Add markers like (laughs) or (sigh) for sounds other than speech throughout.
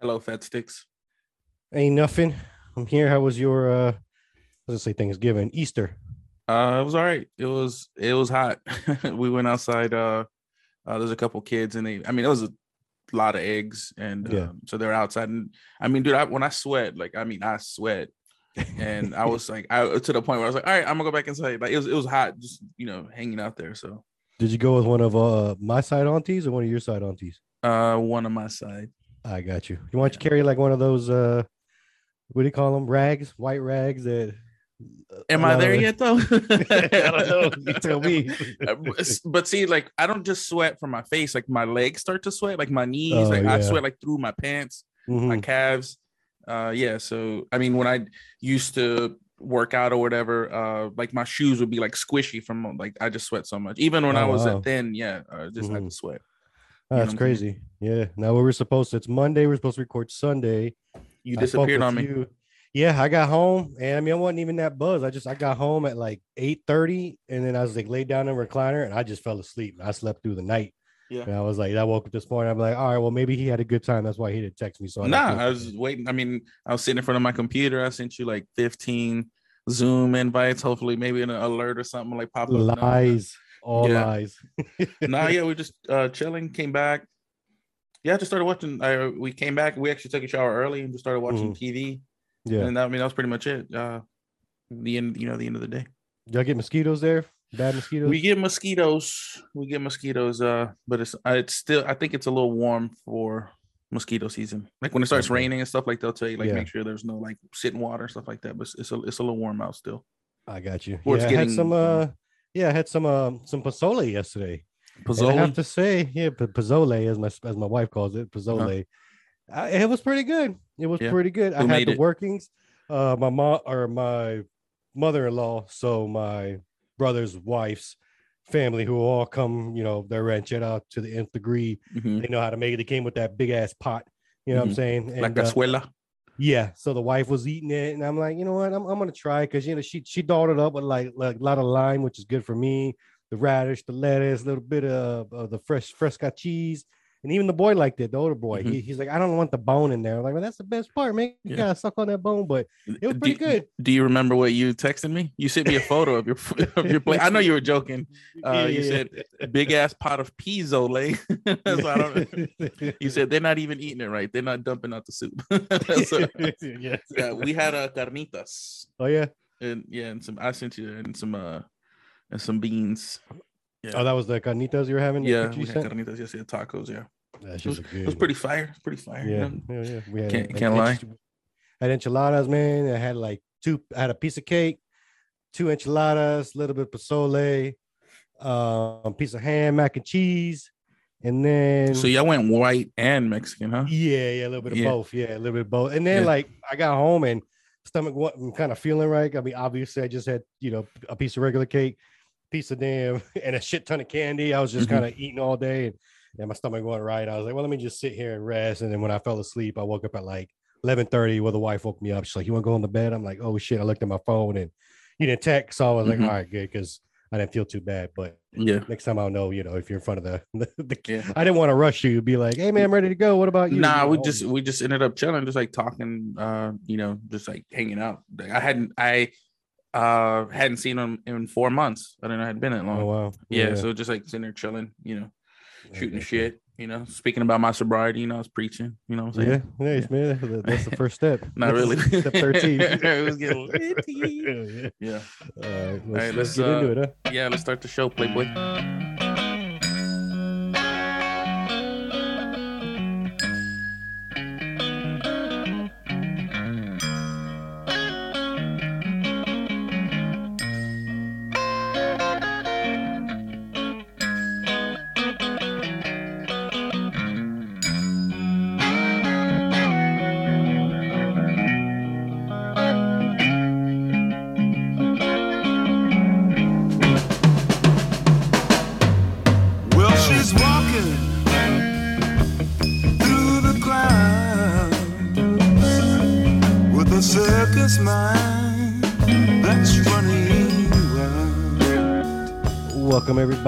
Hello, Fat Sticks. Ain't nothing. I'm here. How was your uh I was gonna say Thanksgiving, Easter? Uh, it was all right. It was it was hot. (laughs) we went outside. Uh, uh, there's a couple kids, and they. I mean, it was a lot of eggs, and Yeah. um, so they're outside. And I mean, dude, I, when I sweat, like I mean, I sweat, and I was like, I to the point where I was like, all right, I'm gonna go back inside. Like it was it was hot, just you know, hanging out there. So, Did you go with one of uh my side aunties or one of your side aunties? uh, one of my side. I got you. You want to carry like one of those uh what do you call them? Rags, white rags that Am a I there yet though? (laughs) (laughs) I don't know. You tell me. Uh, but- see, like I don't just sweat from my face, like my legs start to sweat, like my knees, Oh, like I sweat like through my pants, my Mhm. calves. Uh yeah, so I mean when I used to work out or whatever, uh like my shoes would be like squishy from like I just sweat so much. Even when I Oh, was wow. at thin, yeah, I just had Mhm. to sweat. Oh, that's crazy. Yeah. Now we were supposed to, it's Monday. We're supposed to record Sunday. You I disappeared on me. you. Yeah, I got home and I mean I wasn't even that buzzed. I just I got home at like 8 30 and then I was like laid down in recliner and I just fell asleep. I slept through the night. Yeah. And I was like, I woke up this morning. I'm like, all right, well, maybe he had a good time. That's why he didn't text me. So I Nah, I was waiting. I mean, I was sitting in front of my computer. I sent you like 15 Zoom invites. Hopefully, maybe an alert or something like pop up. Lies, all Yeah. lies. (laughs) nah, yeah, we just uh chilling, came back. Yeah, I just started watching. I we came back. We actually took a shower early and just started watching TV. yeah. And that, I mean, that was pretty much it. Uh, the end, you know, the end of the day. Y'all get mosquitoes there? Bad mosquitoes? We get mosquitoes. We get mosquitoes. Uh, but it's uh, it's still. I think it's a little warm for mosquito season. Like when it starts raining and stuff, like they'll tell you, like Yeah. make sure there's no like sitting water and stuff like that. But it's it's a it's a little warm out still. I got you. Or yeah, it's I had some getting, uh yeah, I had some um some pozole yesterday. And I have to say, yeah, p- pozole as my as my wife calls it, pozole. I, it was pretty good. It was Uh-huh. Yeah. pretty good. I had the it? workings. Uh, my mom or my mother-in-law, so my brother's wife's family, who all come, you know, their ranchera to the nth degree. Mhm. They know how to make it. They came with that big ass pot. You know what I'm Mhm. saying? La And, uh, cazuela. Yeah. So the wife was eating it, and I'm like, you know what? I'm, I'm gonna try because you know she she dolled it up with like like a lot of lime, which is good for me. The radish, the lettuce, a little bit of, of the fresh fresca cheese, and even the boy liked it. The older boy, Mhm. he, he's like, I don't want the bone in there. I'm like, well, that's the best part, man. You Yeah. gotta suck on that bone, but it was Do- pretty good. Do you remember what you texted me? You sent me a photo of your (laughs) of your plate. I know you were joking. (laughs) Uh, you said big ass pot of pizzole. (laughs) so I don't. You said they're not even eating it right. They're not dumping out the soup. so, yes. yeah, we had uh, carnitas Oh yeah. and yeah, and some. I sent you and some uh and some beans. Yeah, Oh, that was the carnitas you were having. yeah, we had carnitas. Yes, yeah, tacos. Yeah, That it was, it was pretty fire. Pretty fire. you Yeah, know? yeah, yeah. We had Can't- like, can't lie. Had enchiladas, man. I had like two. I had a piece of cake, two enchiladas, a little bit of pozole, um, piece of ham, mac and cheese, and then So y'all went white and Mexican, huh? yeah, yeah, a little bit of Yeah. both. Yeah, a little bit of both. And then Yeah. like I got home and stomach wasn't kind of feeling right. I mean, obviously I just had you know a piece of regular cake, piece of damn, (laughs) and a shit ton of candy. I was just Mhm. kind of eating all day and, and my stomach wasn't right. I was like, well, let me just sit here and rest. And then when I fell asleep, I woke up at like 11:30 where the wife woke me up. She's like, You want to go on the bed? I'm like, oh shit. I looked at my phone and you didn't text. So I was like, Mhm. all right, good, because I didn't feel too bad. But Yeah. next time I'll know, you know, if you're in front of the, (laughs) the, the Yeah. I didn't want to rush you, be like, hey man, I'm ready to go. What about you? Nah, You we know, just we just ended up chilling, just like talking, uh, you know, just like hanging out. Like, I hadn't I uh hadn't seen him in four months. I don't know, I had been that long. Oh wow. yeah, so just like sitting there chilling, you know, Yeah, shooting okay. shit, you know, speaking about my sobriety, you know, I was preaching, you know what I'm Yeah, saying? nice man. That's the first step. (laughs) Not really. (laughs) Step 13. (laughs) It was getting litty. yeah. Yeah. All right, let's, right, let's, get into uh, it, huh? Yeah, let's start the show, Playboy.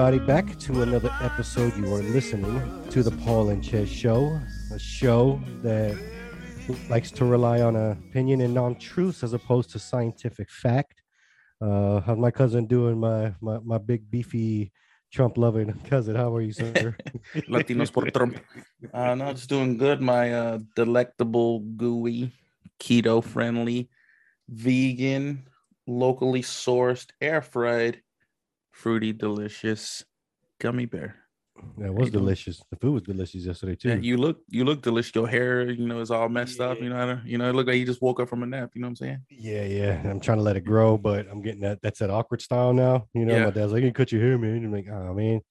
Everybody back to another episode. You are listening to the Paul and Ches Show, a show that likes to rely on opinion and non-truths as opposed to scientific fact. Uh, how's my cousin doing? My my, my big beefy Trump loving (laughs) cousin. How are you, sir? (laughs) Latinos por Trump. Uh, no, just doing good. My uh, delectable, gooey, keto friendly, vegan, locally sourced, air fried, fruity, delicious gummy bear. That was delicious. The food was delicious yesterday too. Yeah, you look you look delicious. Your hair, you know, is all messed up. You know, I don't- you know, it looked like you just woke up from a nap. You know what I'm saying? Yeah, yeah. I'm trying to let it grow, but I'm getting that. That's that awkward style now. You know, Yeah. my dad's like, "You cut your hair, man." I'm like, "Oh man,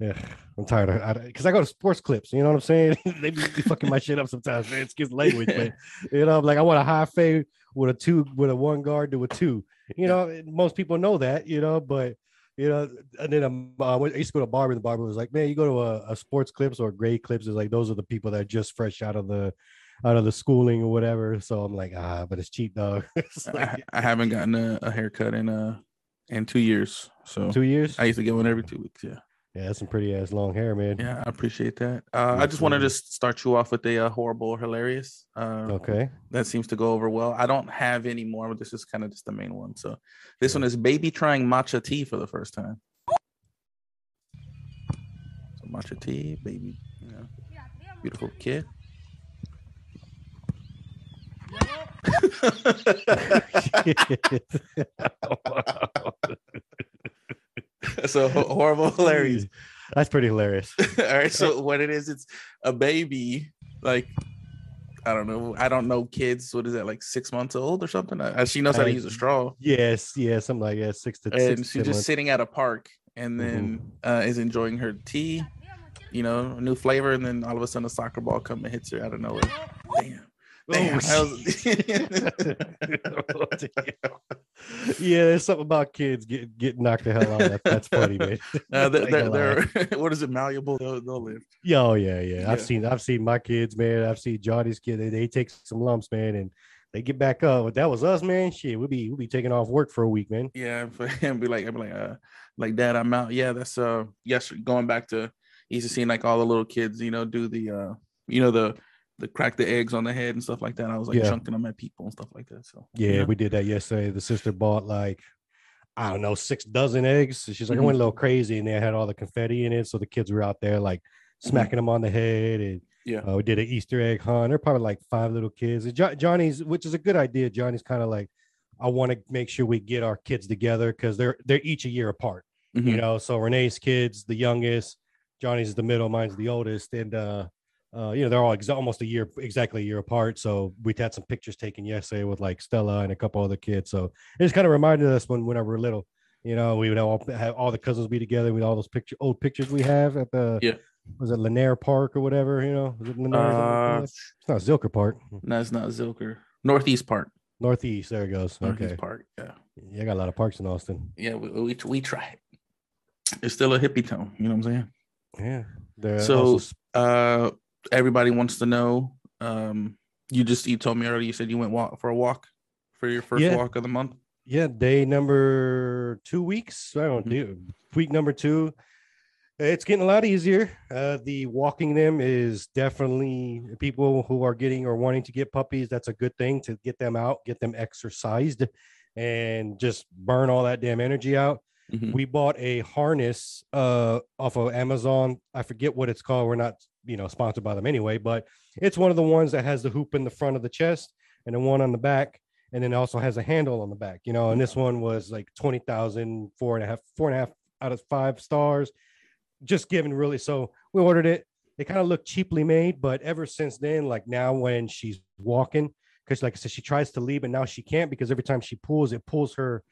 yeah." I'm tired of because I, go to sports clips. You know what I'm saying? (laughs) they be fucking my shit up sometimes, man. It's the language, but (laughs) you know, I'm like, I want a high fade with a two, with a one guard to a two. You know, most people know that. You know, but you know, and then I'm, uh, I went- I used to go to a barber. And the barber was like, "Man, you go to a, a sports clips or Great Clips is like those are the people that are just fresh out of the." Out of the schooling or whatever, so I'm like, ah, but it's cheap, dog. (laughs) It's like, I, I haven't gotten a, a haircut in uh in two years. So Two years? I used to get one every two weeks. Yeah. Yeah, that's some pretty ass long hair, man. Yeah, I appreciate that. Uh, I just wanted to start you off with a uh, horrible, or hilarious. Uh, Okay. That seems to go over well. I don't have any more, but this is kind of just the main one. So this one is baby trying matcha tea for the first time. So matcha tea, baby, you know, beautiful kid. (laughs) (laughs) (laughs) (laughs) so horrible, (laughs) hilarious. That's pretty hilarious. (laughs) All right. So what it is, it's a baby, like I don't know. I don't know kids. What is that, like six months old or something? Uh, she knows how to Uh, use a straw, Yes, yeah, something like that. Six to and six. she's just months. sitting at a park, and then uh, is enjoying her tea. You know, a new flavor, and then all of a sudden a soccer ball comes and hits her out of nowhere. Damn. Damn. Oh, (laughs) yeah, there's something about kids get get knocked the hell out. Of that, that's funny, man. (laughs) (laughs) Uh, they're, they're, they're what is it? Malleable. They'll, they'll live. Yeah, oh yeah, yeah. I've seen I've seen my kids, man. I've seen Johnny's kid. They, they take some lumps, man, and they get back up. But that was us, man. Shit, we'll be we'll be taking off work for a week, man. Yeah, for him be like, I'd be like, uh, like dad, I'm out. Yeah, that's uh, yes, going back to he used to seeing like all the little kids, you know, do the uh, you know, the the crack the eggs on the head and stuff like that. I was like Yeah. chunking them at people and stuff like that. So Yeah, you know? we did that yesterday. The sister bought like I don't know six dozen eggs. She's like, Mhm. I went a little crazy, and they had all the confetti in it, so the kids were out there like smacking them on the head, and Yeah. uh, we did an Easter egg hunt. They're probably like five little kids. Jo- Johnny's, which is a good idea. Johnny's kind of like, I want to make sure we get our kids together because they're they're each a year apart you Mhm. know so renee's kids the youngest johnny's the middle mine's the oldest and uh uh you know they're all ex- almost a year exactly a year apart so we had some pictures taken yesterday with like stella and a couple other kids so it just kind of reminded us when whenever we were little you know we would all have all the cousins be together with all those picture old pictures we have at the Yeah. was it lanier park or whatever you know was it lanier, is that what they call Uh, it? it's not zilker park no, it's not Zilker. Northeast Park. northeast there it goes Northeast okay Park. Yeah. yeah i got a lot of parks in austin Yeah. We, we we try it. It's still a hippie town. You know what I'm saying? yeah They're So- also Uh, everybody wants to know. Um, you just you told me earlier. You said you went walk for a walk for your first Yeah. walk of the month. Yeah, day number two weeks. I don't Mhm. do week number two. It's getting a lot easier. Uh, the walking them is definitely people who are getting or wanting to get puppies. That's a good thing to get them out, get them exercised, and just burn all that damn energy out. Mhm. We bought a harness uh, off of Amazon. I forget what it's called. We're not, you know, sponsored by them anyway, but it's one of the ones that has the hoop in the front of the chest and the one on the back and then also has a handle on the back, you know. And this one was like 20,000, four and a half, four and a half out of five stars. Just given really. So we ordered it. They kind of look cheaply made, but ever since then, like now when she's walking, because like I said, she tries to leave and now she can't because every time she pulls, it pulls her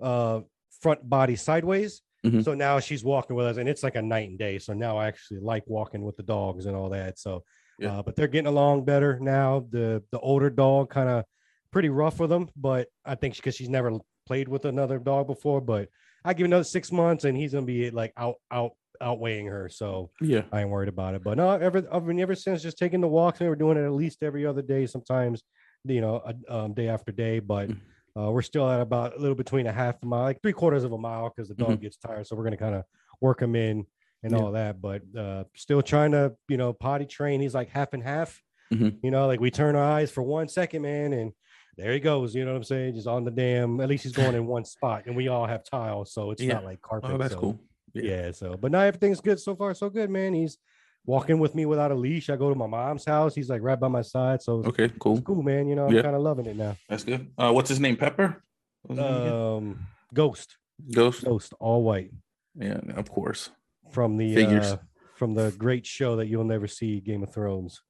uh front body sideways. Mhm. So now she's walking with us, and it's like a night and day. So now I actually like walking with the dogs and all that. So, Yeah. uh, but they're getting along better now. The the older dog kind of pretty rough with them, but I think because she's never played with another dog before. But I give another six months, and he's gonna be like out out outweighing her. So Yeah. I ain't worried about it. But no, ever I mean, ever since just taking the walks, and we're doing it at least every other day, sometimes you know, a, um, day after day. But Mm. Uh, we're still at about a little between a half a mile, like three quarters of a mile, because the dog gets tired. So we're gonna kind of work him in and Mm-hmm. Yeah. all that. But uh, still trying to, you know, potty train. He's like half and half. Mhm. You know, like we turn our eyes for one second, man, and there he goes. You know what I'm saying? Just on the damn. At least he's going in one spot, and we all have tiles, so it's Yeah. not like carpet. Oh, that's so- cool. Yeah. Yeah. So, but now everything's good so far. So good, man. He's walking with me without a leash. I go to my mom's house. He's like right by my side. So Okay, cool. cool, man. You know, I'm Yeah. kind of loving it now. That's good. Uh, what's his name? Pepper. His name? Um, Ghost, Ghost. Ghost, all white Yeah, of course. from the Figures. uh, from the great show that you'll never see, Game of Thrones.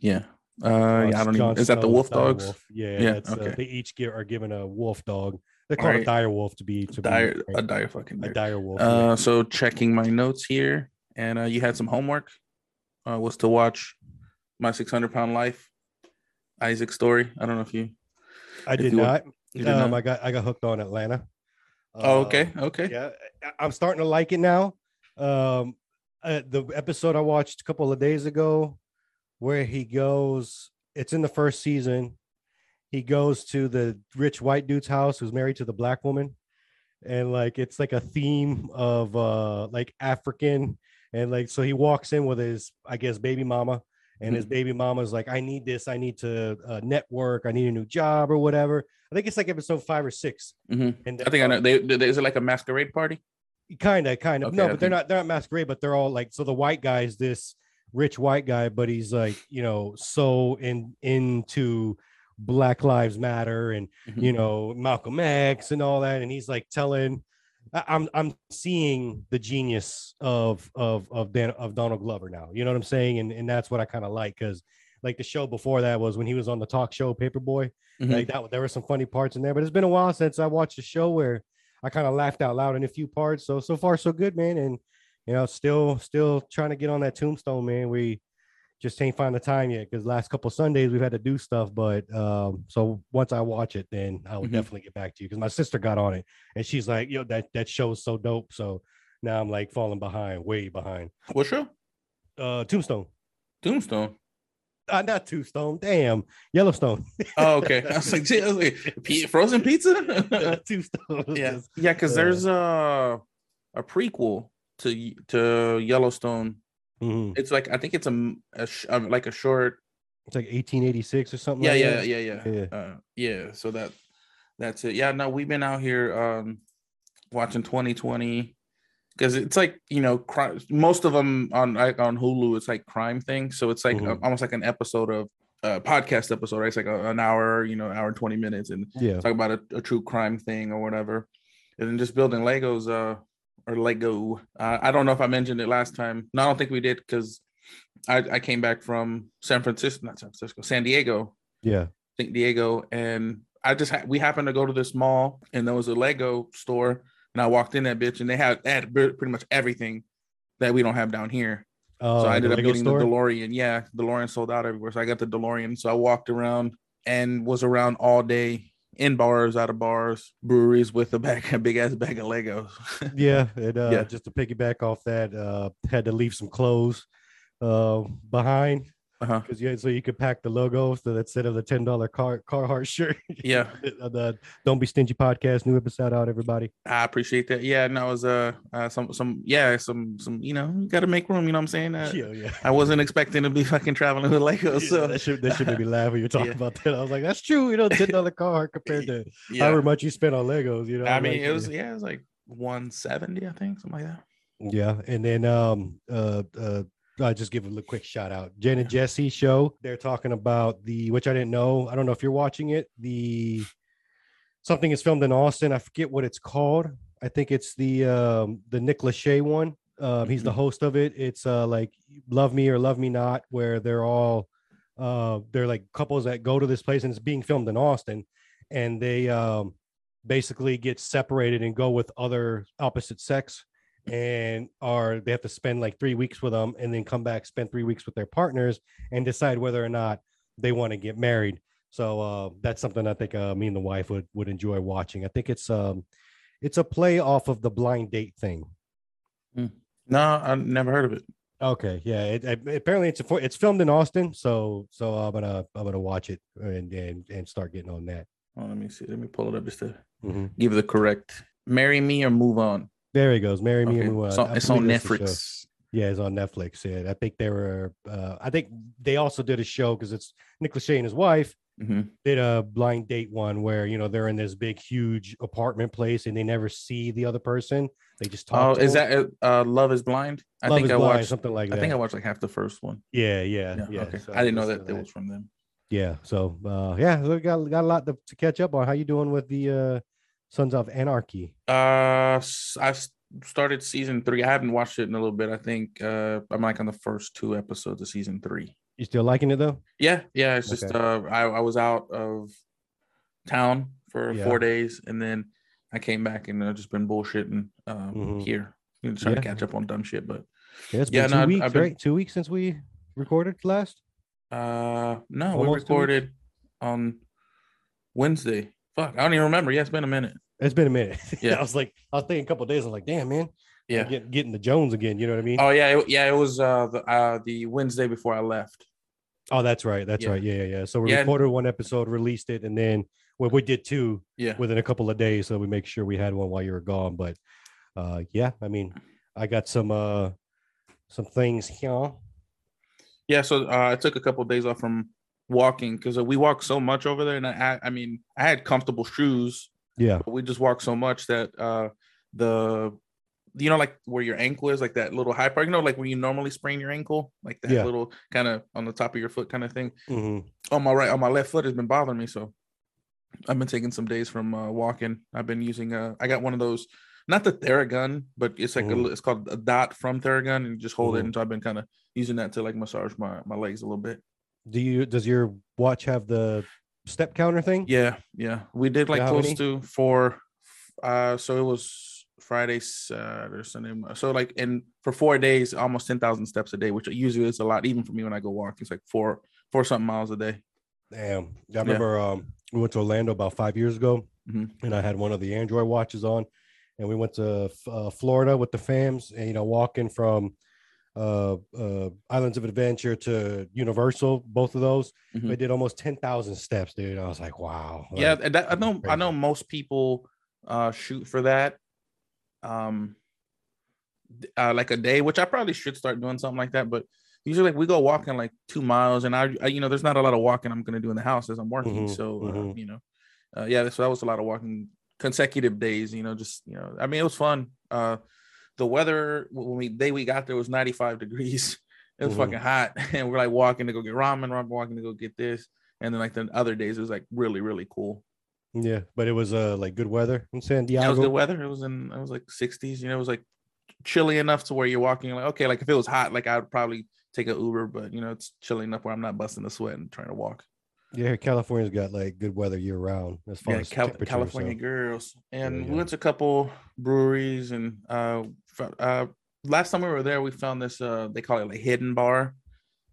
Yeah. Uh, yeah, I don't even. Is that the Wolf Dogs? Wolf. Yeah, Yeah, that's, uh, they each give, are given a wolf dog. They call it a dire wolf to be to Dire, be a dire fucking. a Dire. dire wolf. Uh, so checking my notes here, and uh, you had some homework. Uh, was to watch my 600 pound life, Isaac story. I don't know if you. I if did you were- not. you did Um, not? I got I got hooked on Atlanta. oh, Um, okay, okay. yeah i'm starting to like it now um uh, the episode i watched a couple of days ago where he goes it's in the first season he goes to the rich white dude's house who's married to the black woman and like it's like a theme of uh like african and like so he walks in with his i guess baby mama and his baby mama's like i need this i need to uh, network i need a new job or whatever i think it's like episode five or 6 Mhm. and I think I know. They, they, is it like a masquerade party? kind of kind of Okay, no I but they're not they're not masquerade but they're all like so the white guy is this rich white guy but he's like you know so in into black lives matter and Mhm. you know malcolm x and all that and he's like telling i'm i'm seeing the genius of of of dan of donald glover now you know what i'm saying and and that's what i kind of like because like the show before that was when he was on the talk show paperboy Mhm. like that there were some funny parts in there but it's been a while since i watched a show where i kind of laughed out loud in a few parts so so far so good man and you know still still trying to get on that tombstone man we just ain't find the time yet because last couple sundays we've had to do stuff but um so once i watch it then i will Mhm. definitely get back to you because my sister got on it and she's like yo that that show is so dope so now i'm like falling behind way behind What show? uh tombstone Tombstone. uh, not tombstone damn yellowstone Oh, okay. I was like, I was like "P- frozen pizza. (laughs) (laughs) tombstone yeah, yeah. Because uh, there's a a prequel to to Yellowstone. Mhm. It's like I think it's a, a sh- like a short. It's like 1886 or something. Yeah, like yeah, that. yeah, yeah, Yeah. Uh, yeah. So that that's it. Yeah. No, we've been out here um watching 2020 because it's like you know crime. Most of them on like on Hulu, it's like crime thing. So it's like uh, almost like an episode of uh podcast episode. Right? It's like a, an hour, you know, hour and 20 minutes, and Yeah. talk about a, a true crime thing or whatever and then just building legos uh or lego uh, i don't know if i mentioned it last time no i don't think we did because I, I came back from san francisco not san francisco san diego Yeah. I think diego and i just ha- we happened to go to this mall and there was a lego store and i walked in that bitch and they had, they had pretty much everything that we don't have down here Oh, so I ended up getting store? the DeLorean. Yeah, DeLorean sold out everywhere. So I got the DeLorean. So I walked around and was around all day in bars, out of bars, breweries with a bag, (laughs) a big ass bag of Legos. (laughs) Yeah, and uh, Yeah. just to piggyback off that, uh, had to leave some clothes uh, behind uh-huh. because yeah, so you could pack the Lego so that instead of the ten dollar car Carhartt shirt. (laughs) Yeah, the Don't Be Stingy podcast, new episode out, everybody. I appreciate that. Yeah, and it was uh, uh some some yeah some some you know you got to make room. You know what I'm saying? Uh, yeah, yeah. I wasn't expecting to be fucking traveling with Legos. (laughs) Yeah, So that should that should make me laugh when you're talking (laughs) Yeah. about that. I was like, that's true, you know, ten dollar Carhartt compared to yeah, however much you spent on Legos. You know, I mean like, it was yeah. yeah it was like 170 I think something like that. Yeah, and then um uh uh I just give a quick shout out. Jen and Jesse show. They're talking about the which I didn't know. I don't know if you're watching it. The something is filmed in Austin. I forget what it's called. I think it's the um the Nick Lachey one. Um, he's the host of it. It's uh like Love Me or Love Me Not, where they're all uh they're like couples that go to this place and it's being filmed in Austin, and they um basically get separated and go with other opposite sex and are they have to spend like three weeks with them and then come back spend three weeks with their partners and decide whether or not they want to get married so uh that's something i think uh, me and the wife would would enjoy watching i think it's um it's a play off of the blind date thing No, I never heard of it. okay yeah it, it- apparently it's a, it's filmed in austin so so i'm gonna i'm gonna watch it and and, and start getting on that Oh, let me see. Let me pull it up just to Mhm. give the correct. Marry me or move on. There he goes marry me Okay. and move on. So it's on believe that's the show. Netflix. Yeah, it's on Netflix. Yeah, I think they were. Uh, I think they also did a show because it's Nick Lachey and his wife Mhm. did a blind date one where you know they're in this big, huge apartment place and they never see the other person. They just talk. Oh, is them. that uh, Love is Blind? I Love think I Blind, watched. something like that. I think I watched like half the first one. yeah, yeah, Yeah. yeah. okay. so I didn't know that it was from them. Yeah. So uh yeah, we got got a lot to, to catch up on. How you doing with the uh Sons of Anarchy? Uh, I started season three. I haven't watched it in a little bit. I think uh, I'm like on the first two episodes of season three. You still liking it though? Yeah, yeah. It's just uh, I, I was out of town for Yeah. four days, and then I came back and I've just been bullshitting um, Mhm. here, you know, trying Yeah. to catch up on dumb shit. But Yeah, it's Yeah, been no, two weeks, I've been- right? Two weeks since we recorded last. uh, no, we Almost weeks? recorded on Wednesday. Fuck, I don't even remember. Yeah, it's been a minute. It's been a minute. (laughs) Yeah. I was like, I was thinking a couple days. I'm like, damn, man. Yeah. Getting, getting the Jones again. You know what I mean? Oh yeah, it, yeah. It was uh the uh the Wednesday before I left. Oh, that's right. That's Yeah. right. Yeah, yeah, yeah. So we Yeah. recorded one episode, released it, and then well, we did two Yeah. within a couple of days. So we make sure we had one while you were gone. But uh yeah, I mean, I got some uh some things here. Yeah, so uh, I took a couple of days off from walking because we walk so much over there, and I, I mean, I had comfortable shoes, Yeah. but we just walked so much that uh, the, you know, like where your ankle is, like that little high part, you know, like where you normally sprain your ankle, like that Yeah. little kind of on the top of your foot kind of thing. hmm On my right, on my left foot has been bothering me, so I've been taking some days from uh, walking. I've been using uh, I got one of those. Not the Theragun, but it's like Mhm. a, it's called a dot from Theragun, and you just hold it. Mhm. And so I've been kind of using that to like massage my my legs a little bit. Do you does your watch have the step counter thing? Yeah, yeah. We did like close many? to four. Uh, so it was Friday, Saturday, Sunday. So like in for four days, almost ten thousand steps a day, which usually is a lot, even for me when I go walk. It's like four, four something miles a day. Damn. I remember um we went to Orlando about five years ago Mhm. and I had one of the Android watches on and we went to uh, Florida with the fams and you know walking from uh uh Islands of Adventure to Universal, both of those. Mhm. We did almost 10,000 steps, dude. I was like, wow. yeah, like, and that, I know. I know most people uh shoot for that. Um, uh, like a day, which I probably should start doing something like that. But usually, like we go walking like two miles, and I, I you know, there's not a lot of walking I'm gonna do in the house as I'm working. Mhm, so uh, mhm. you know, uh, yeah, so that was a lot of walking consecutive days. You know, just you know, I mean, it was fun. Uh, the weather when we day we got there was 95 degrees. (laughs) It was Mhm. fucking hot, (laughs) and we're like walking to go get ramen, ramen, walking to go get this, and then like the other days it was like really really cool. yeah, but it was uh like good weather in San Yeah, it was Diego. good weather. It was in it was like 60s. You know, it was like chilly enough to where you're walking like okay, like if it was hot, like I would probably take an Uber, but you know, it's chilly enough where I'm not busting a sweat and trying to walk. Yeah, California's got like good weather year round as far Yeah, as Cal- California so- girls, and Yeah, we went to a couple breweries and uh, uh, last time we were there, we found this uh, they call it like hidden bar,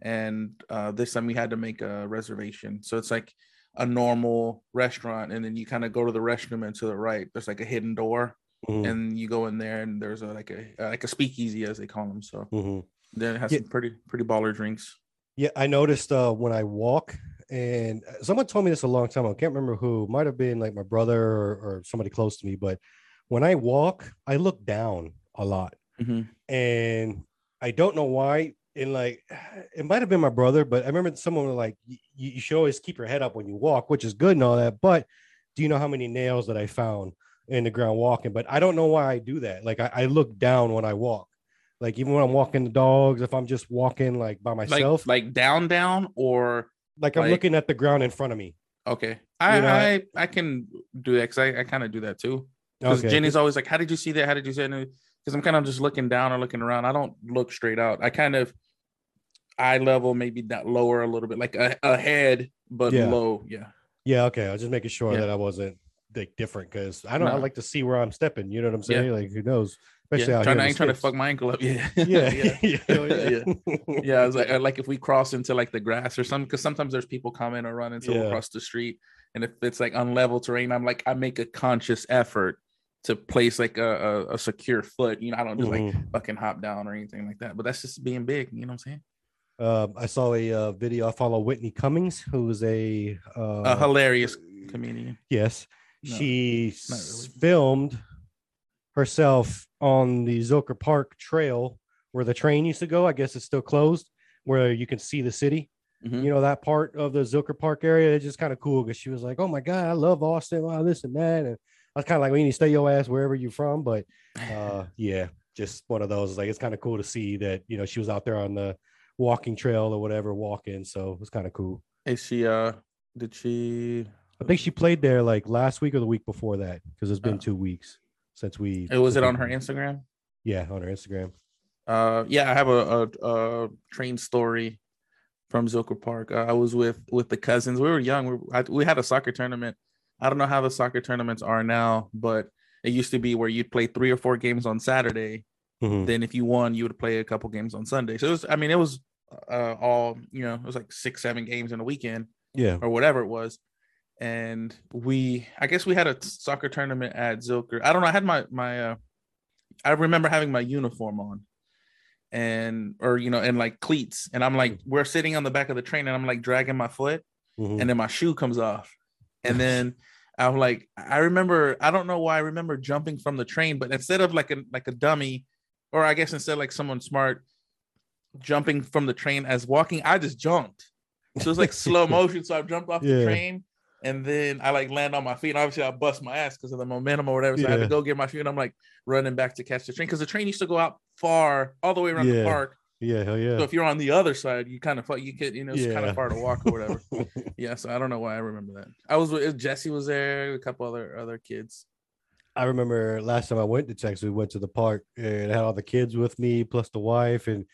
and uh, this time we had to make a reservation. So it's like a normal restaurant, and then you kind of go to the restroom and to the right, there's like a hidden door, Mhm, and you go in there, and there's a, like a uh, like a speakeasy as they call them. So mhm. then it has Yeah. some pretty pretty baller drinks. Yeah, I noticed uh, when I walk, and uh, someone told me this a long time. ago, I can't remember who. Might have been like my brother or, or somebody close to me. But when I walk, I look down a lot, Mhm. and I don't know why. And like, (sighs) it might have been my brother, but I remember someone was like, "You should always keep your head up when you walk, which is good and all that." But do you know how many nails that I found in the ground walking? But I don't know why I do that. Like, I, I look down when I walk. Like even when I'm walking the dogs, if I'm just walking like by Like myself, like down down or like I'm looking at the ground in front of me. okay. I You know, I, I can do that because I, I kind of do that too. Because Okay. Jenny's always like, "How did you see that? How did you see it?" Because I'm kind of just looking down or looking around. I don't look straight out. I kind of eye level, maybe that lower a little bit, like a, ahead but Yeah. low. Yeah, Yeah, okay. I was just making sure Yeah. that I wasn't like different because I don't. I like to see where I'm stepping. You know what I'm Yeah. saying? Like who knows? Especially yeah. Trying, I ain't trying to fuck my ankle up. (laughs) Yeah, Yeah, yeah. (laughs) yeah, yeah. (laughs) yeah, I was like, uh, like if we cross into like the grass or something, because sometimes there's people coming or running, so we'll Yeah. cross the street, and if it's like unlevel terrain, I'm like, I make a conscious effort to place like a, a, a secure foot. You know, I don't just like Mhm. fucking hop down or anything like that. But that's just being big. You know what I'm saying? Um, I saw a uh, video. I follow Whitney Cummings, who's a uh, a hilarious comedian. yes. No, she really. filmed herself on the Zilker Park Trail where the train used to go. I guess it's still closed, where you can see the city. Mhm. You know that part of the Zilker Park area. It's just kind of cool because she was like, "Oh my god, I love Austin, wow, this and that." And I was kind of like, "We need to stay your ass wherever you're from." But (sighs) uh, yeah, just one of those. Like it's kind of cool to see that you know she was out there on the walking trail or whatever, walking. So it was kind of cool. Is she? Uh, did she? I think she played there like last week or the week before that because it's been Oh. two weeks since we. It was it on her Instagram? Yeah, on her Instagram. Uh, yeah, I have a, a, a train story from Zilker Park. Uh, I was with with the cousins. We were young. We, I, we had a soccer tournament. I don't know how the soccer tournaments are now, but it used to be where you'd play three or four games on Saturday. Mhm. Then if you won, you would play a couple games on Sunday. So it was, I mean, it was uh, all you know, it was like six, seven games in a weekend Yeah. or whatever it was. And we, I guess we had a soccer tournament at Zilker. I don't know. I had my my, uh, I remember having my uniform on, and or you know, and like cleats, and I'm like, we're sitting on the back of the train, and I'm like dragging my foot, Mhm. and then my shoe comes off, and then I'm like, I remember, I don't know why I remember jumping from the train, but instead of like a like a dummy, or I guess instead like someone smart jumping from the train as walking, I just jumped. So it's like slow (laughs) motion. So I jumped off Yeah. the train and then I like land on my feet. And obviously I bust my ass because of the momentum or whatever. So I had to go get my feet. And I'm like running back to catch the train because the train used to go out far, all the way around Yeah. the park. Yeah. Hell yeah. So if you're on the other side, you kind of you could, you know, it's kind of far to walk or whatever. (laughs) yeah. So I don't know why I remember that. I was with Jesse was there, a couple other other kids. I remember last time I went to Texas, we went to the park and I had all the kids with me plus the wife, and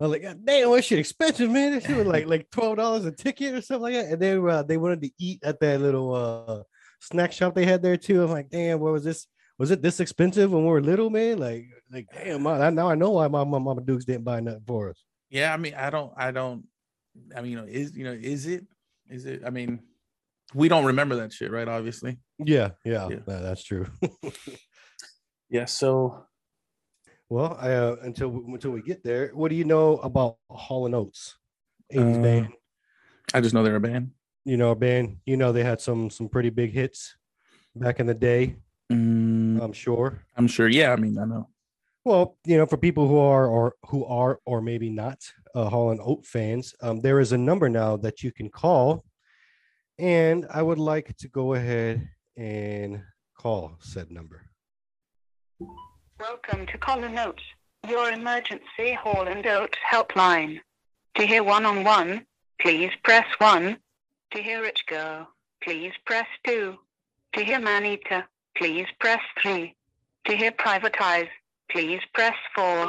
I was like, "God "Damn, that shit expensive, man! That shit was like like twelve dollars a ticket or something like that." And then uh, they wanted to eat at that little uh, snack shop they had there too. I'm like, "Damn, what was this? Was it this expensive when we were little, man? Like, like damn, my, now I know why my, my mama Dukes didn't buy nothing for us." Yeah, I mean, I don't, I don't, I mean, you know, is you know, is it, is it? I mean, we don't remember that shit, right? Obviously. Yeah, yeah, Yeah. yeah, that's true. (laughs) Yeah. So well, I, uh, until we- until we get there, what do you know about Hall and Oates? 80s Uh, band. I just know they're a band. you know, a band, you know, they had some some pretty big hits back in the day, Mm, I'm sure. I'm sure. Yeah. I mean, I know. Well, you know, for people who are or who are or maybe not uh, Hall and Oat fans, um, there is a number now that you can call, and I would like to go ahead and call said number. Welcome to Callin' Oates, your emergency Hall and Oates helpline. To hear one-on-one, please press 1. To hear Rich Girl, please press 2. To hear Maneater, please press 3. To hear Private Eyes, please press 4.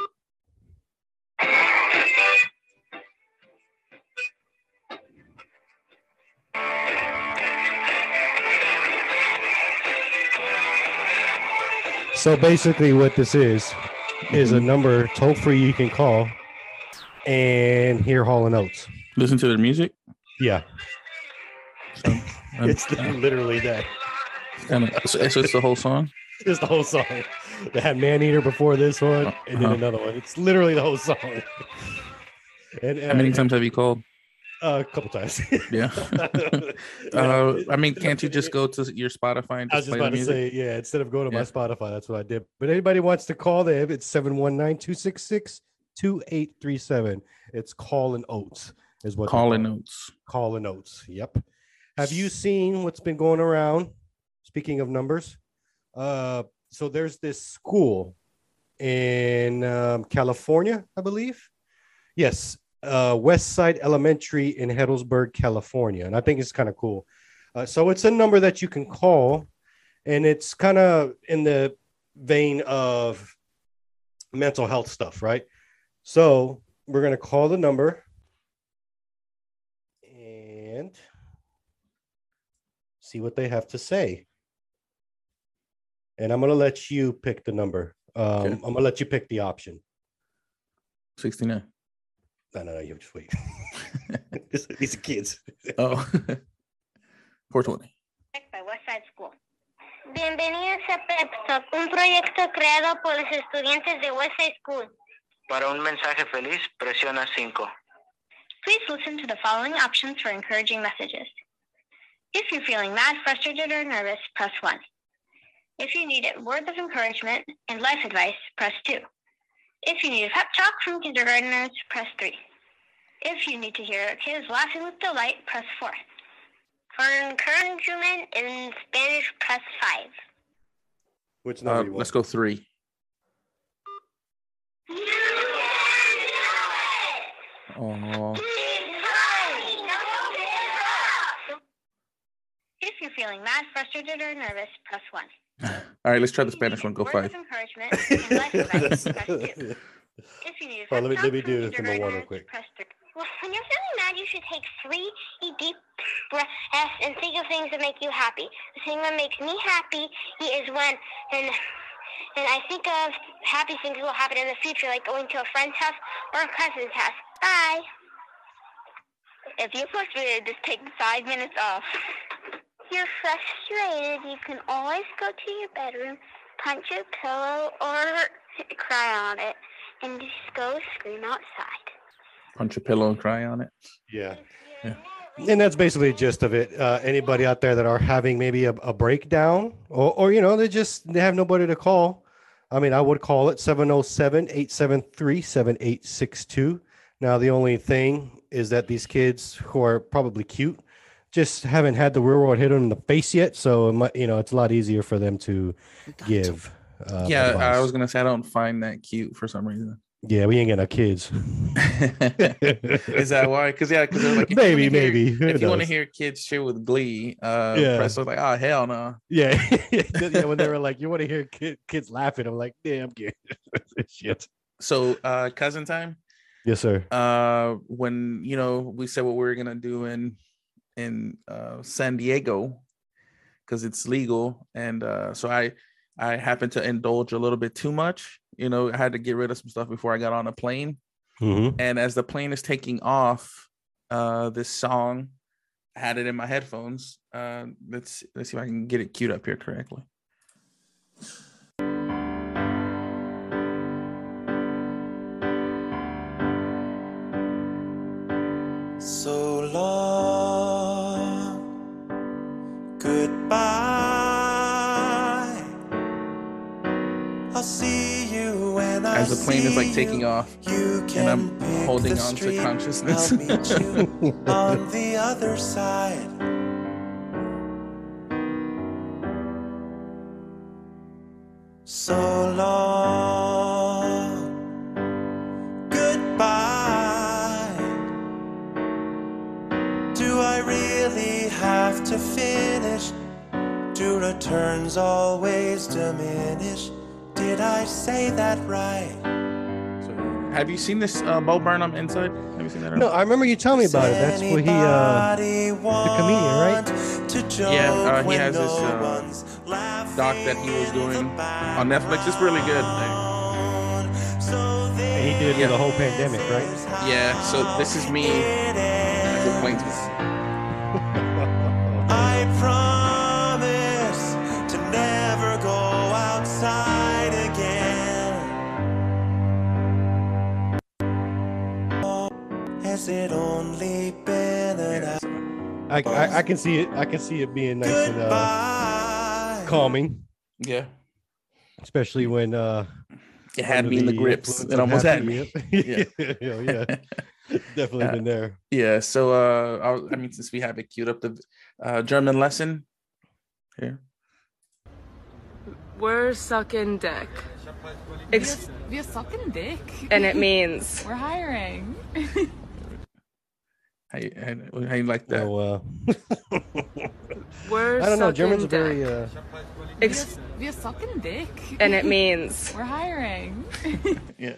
So basically, what this is is a number toll free you can call and hear Hall and Oates. Listen to their music. Yeah, So, um, (laughs) it's literally that. of, so, so it's the whole song. (laughs) It's the whole song. They had Man Eater before this one, and then Uh-huh. another one. It's literally the whole song. (laughs) And, How many times have you called? A couple times. Yeah. (laughs) (laughs) Uh, I mean, can't you just go to your Spotify and I was just just play the about to say, yeah, instead of going to my Spotify, that's what I did. But anybody wants to call them, it's 719 266 2837. It's Call and Oats, is what Calling call it. notes. Call and Oats. Yep. Have you seen what's been going around? Speaking of numbers, uh, so there's this school in um, California, I believe. Yes, uh, West Side Elementary in Healdsburg, California, and I think it's kind of cool. Uh, so it's a number that you can call, and it's kind of in the vein of mental health stuff, right? So we're gonna call the number and see what they have to say. And I'm gonna let you pick the number. Um, Okay. I'm gonna let you pick the option. 69. No, no, no, you just wait. (laughs) These are kids. Oh, 420. By Westside School. Bienvenidos a Pep Talk, un proyecto creado por los estudiantes de Westside School. Para un mensaje feliz, presiona 5. Please listen to the following options for encouraging messages. If you're feeling mad, frustrated, or nervous, press 1. If you need a word of encouragement and life advice, press 2. If you need a pep talk from kindergartners, press 3. If you need to hear kids laughing with delight, press 4. For encouragement in Spanish, press 5. Which Uh, number you want? let's go three. Oh, If you're feeling mad, frustrated, or nervous, press 1. All right. Let's try the Spanish one. Go five. of encouragement and life advice, press 2. If you need Oh, let me- let me do this number one real quick. Well, when you're feeling mad, you should take three deep breaths and think of things that make you happy. The thing that makes me happy is when and and I think of happy things that will happen in the future, like going to a friend's house or a cousin's house. Bye. If you're frustrated, just take five minutes off. (laughs) You're frustrated, you can always go to your bedroom, punch your pillow, or cry on it, and just go scream outside. Punch a pillow and cry on it. Yeah. Yeah. And that's basically the gist of it. Uh, anybody out there that are having maybe a, a breakdown or, or, you know, they just, they have nobody to call. I mean, I would call it 707 873 7862. Now, the only thing is that these kids who are probably cute just haven't had the real world hit them in the face yet. So, it might, you know, it's a lot easier for them to give. Uh, yeah, I was gonna say I don't find that cute for some reason. Yeah, we ain't getting no kids. (laughs) Is that why? Because yeah, because like if you maybe, wanna hear- maybe. If you want to hear kids cheer with glee, uh, Yeah. press was like, oh hell no. Yeah, (laughs) (laughs) yeah. When they were like, "You want to hear kid, kids laughing?" I'm like, "Yeah, I'm. Shit. So uh, cousin time. Yes, sir. Uh, when you know we said what we were gonna do in in uh, San Diego, because it's legal, and uh, so I I happened to indulge a little bit too much. You know, I had to get rid of some stuff before I got on a plane. Mm-hmm. and as the plane is taking off uh this song I had it in my headphones uh let's let's see if i can get it queued up here correctly So long, the plane is like taking off and i'm holding on to consciousness I'll meet you (laughs) on the other side. So long, goodbye. Do I really have to finish? Do returns always diminish? Did I say that right? have you seen this uh bo burnham inside have you seen that No. I remember you telling me about it. That's what he. uh the comedian, right? Yeah, uh, he has this, uh, doc that he was doing on netflix it's really good And he did Yeah. through the whole pandemic, right? yeah so this is me as a plane I, I I can see it. I can see it being nice and uh, calming, yeah especially when uh it had me in the grips influence it of almost had happy- me yeah, (laughs) yeah, yeah. (laughs) Definitely Uh, been there. Yeah, so uh I, I mean since we have it queued up the uh German lesson here. We're sucking dick. Ex- We're sucking dick. and it (laughs) means We're hiring. How you, how, how you like that? So uh (laughs) I don't know. Germans are very uh Ex- We're sucking dick. and it means (laughs) We're hiring. (laughs) Yeah.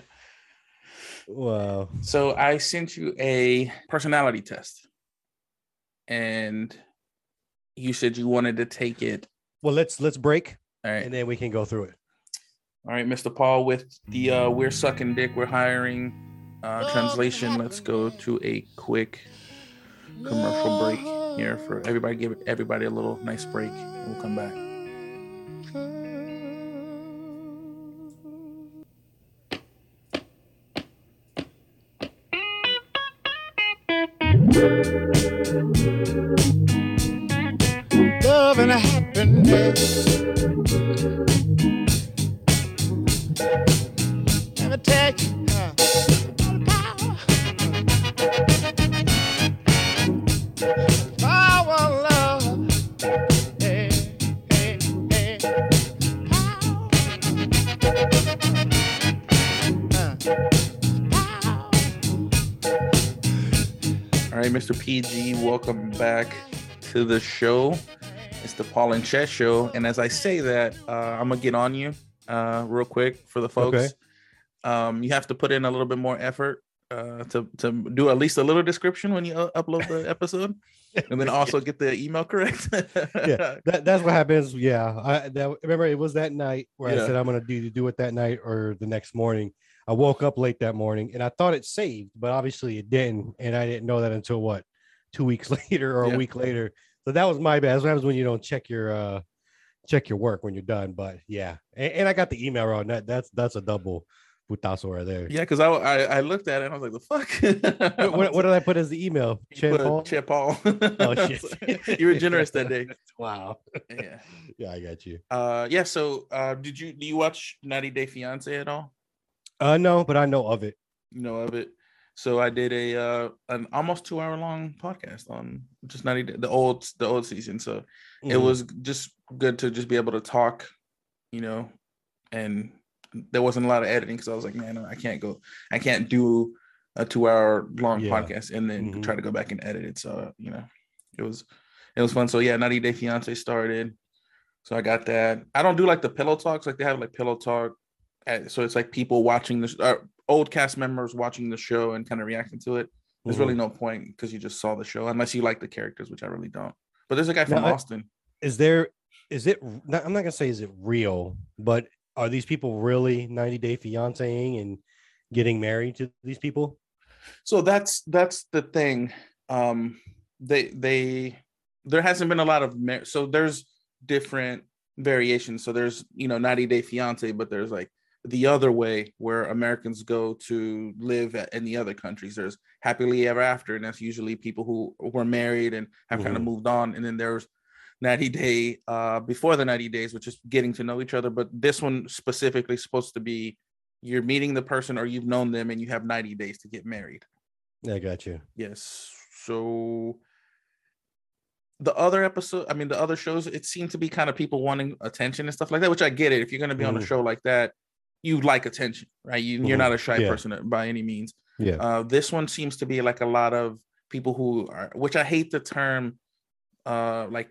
wow. So I sent you a personality test. And you said you wanted to take it. Well, let's let's break All right. and then we can go through it. All right, Mr. Paul, with the uh we're sucking dick, we're hiring uh translation. Let's go to a quick commercial break here for everybody. Give everybody a little nice break and we'll come back. love and happiness. Let me me tell you. Right, Mr. PG, welcome back to the show. It's the Paul and Chess show. And as I say that, uh, I'm gonna get on you uh, real quick for the folks. Okay. Um, you have to put in a little bit more effort uh, to to do at least a little description when you uh, upload the (laughs) episode, and then also get the email correct. (laughs) yeah, that, that's what happens. Yeah, I that, remember it was that night where Yeah. I said I'm gonna do do it that night or the next morning. I woke up late that morning and I thought it saved, but obviously it didn't, and I didn't know that until what two weeks (laughs) later or Yeah. a week later. So that was my bad. That's what happens when you don't check your uh check your work when you're done. But yeah, and, and I got the email wrong. That that's that's a double putazo right there. yeah, because I, I I looked at it and I was like, the fuck. (laughs) What, what, did I put as the email? You Paul? Paul. (laughs) Oh shit! you were generous that day. Wow. Yeah. Yeah, I got you. Uh yeah, so uh did you do you watch 90 Day Fiance at all? Uh no, but I know of it. You know of it. So I did a uh an almost two hour long podcast on just 90 Day, the old the old season. So it Mhm. was just good to just be able to talk, you know, and there wasn't a lot of editing because I was like, man, I can't go, I can't do a two hour long Yeah. podcast and then Mhm. try to go back and edit it. So you know, it was it was fun. So yeah, 90 Day Fiance started. So I got that. I don't do like the pillow talks, like they have like pillow talk. So it's like people watching this, uh, old cast members watching the show and kind of reacting to it. There's really Mhm. no point because you just saw the show, unless you like the characters, which I really don't. But there's a guy from No, I- Austin. is there is it i'm not gonna say is it real but are these people really 90 day fianceing and getting married to these people so that's that's the thing um they they there hasn't been a lot of mar- so there's different variations so there's you know 90 day fiance but there's like the other way where americans go to live at, in the other countries there's happily ever after and that's usually people who were married and have kind of moved on and then there's 90 day uh before the 90 days which is getting to know each other but this one specifically is supposed to be you're meeting the person or you've known them and you have 90 days to get married i got you Yes. So the other episode, I mean, the other shows, it seemed to be kind of people wanting attention and stuff like that, which I get it. If you're going to be on a Mhm. show like that, you like attention, right? You, You're Mhm. not a shy Yeah. person by any means. yeah Uh, this one seems to be like a lot of people who are, which I hate the term, uh, like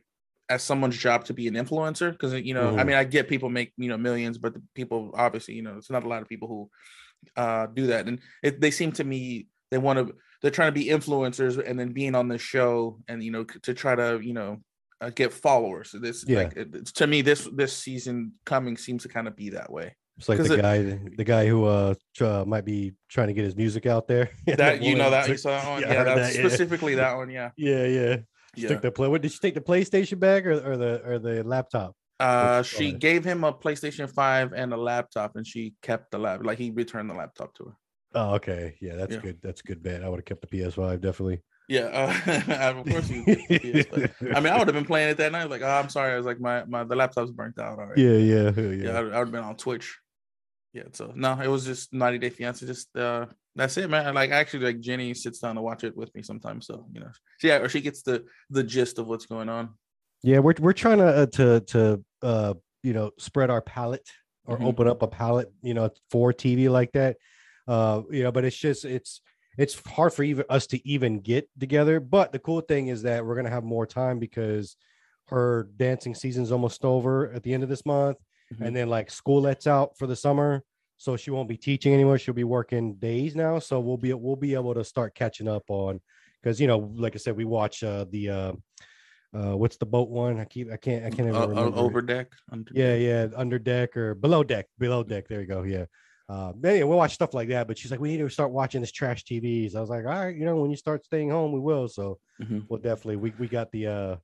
as someone's job to be an influencer because you know, I Mhm. mean, I get people make you know millions, but the people obviously, you know, it's not a lot of people who uh do that, and it, they seem to me they want to they're trying to be influencers and then being on the show and you know to try to you know uh, get followers. This Yeah. like it, it's- to me this this season coming seems to kind of be that way. It's like the it- guy the guy who uh tr- might be trying to get his music out there (laughs) That you know that you saw that one, Yeah, yeah, that's that, yeah. specifically that one, yeah. (laughs) yeah yeah she Yeah. took the play what did she take the playstation back or, or the or the laptop Uh, she it? gave him a PlayStation 5 and a laptop, and she kept the lap. Like he returned the laptop to her. oh okay yeah that's Yeah. good that's a good bet i would have kept the ps5 definitely Yeah, uh, (laughs) of course you. PS5. I mean, I would have been playing it that night. Like, oh, I'm sorry. I was like, my my the laptop's burnt out. All right. yeah yeah yeah, yeah. I, would have been on Twitch. Yeah. So no, it was just 90 Day Fiance. Just uh, that's it, man. Like actually, like Jenny sits down to watch it with me sometimes. So you know, she, yeah, or she gets the the gist of what's going on. Yeah, we're we're trying to uh, to to uh you know spread our palette or Mhm. open up a palette you know for TV like that. Uh, you know, but it's just it's it's hard for even us to even get together. But the cool thing is that we're gonna have more time because her dancing season's almost over at the end of this month, Mhm. and then like school lets out for the summer. So she won't be teaching anymore. She'll be working days now. So we'll be we'll be able to start catching up on because you know, like I said, we watch uh the uh uh what's the boat one? I keep I can't I can't even Uh, uh, remember. over deck. Under Yeah, yeah, under deck or below deck, below deck. There you go. Yeah. Uh, anyway, we'll watch stuff like that. But she's like, we need to start watching this trash TVs. I was like, all right, you know, when you start staying home, we will. So Mhm. we'll definitely we we got the uh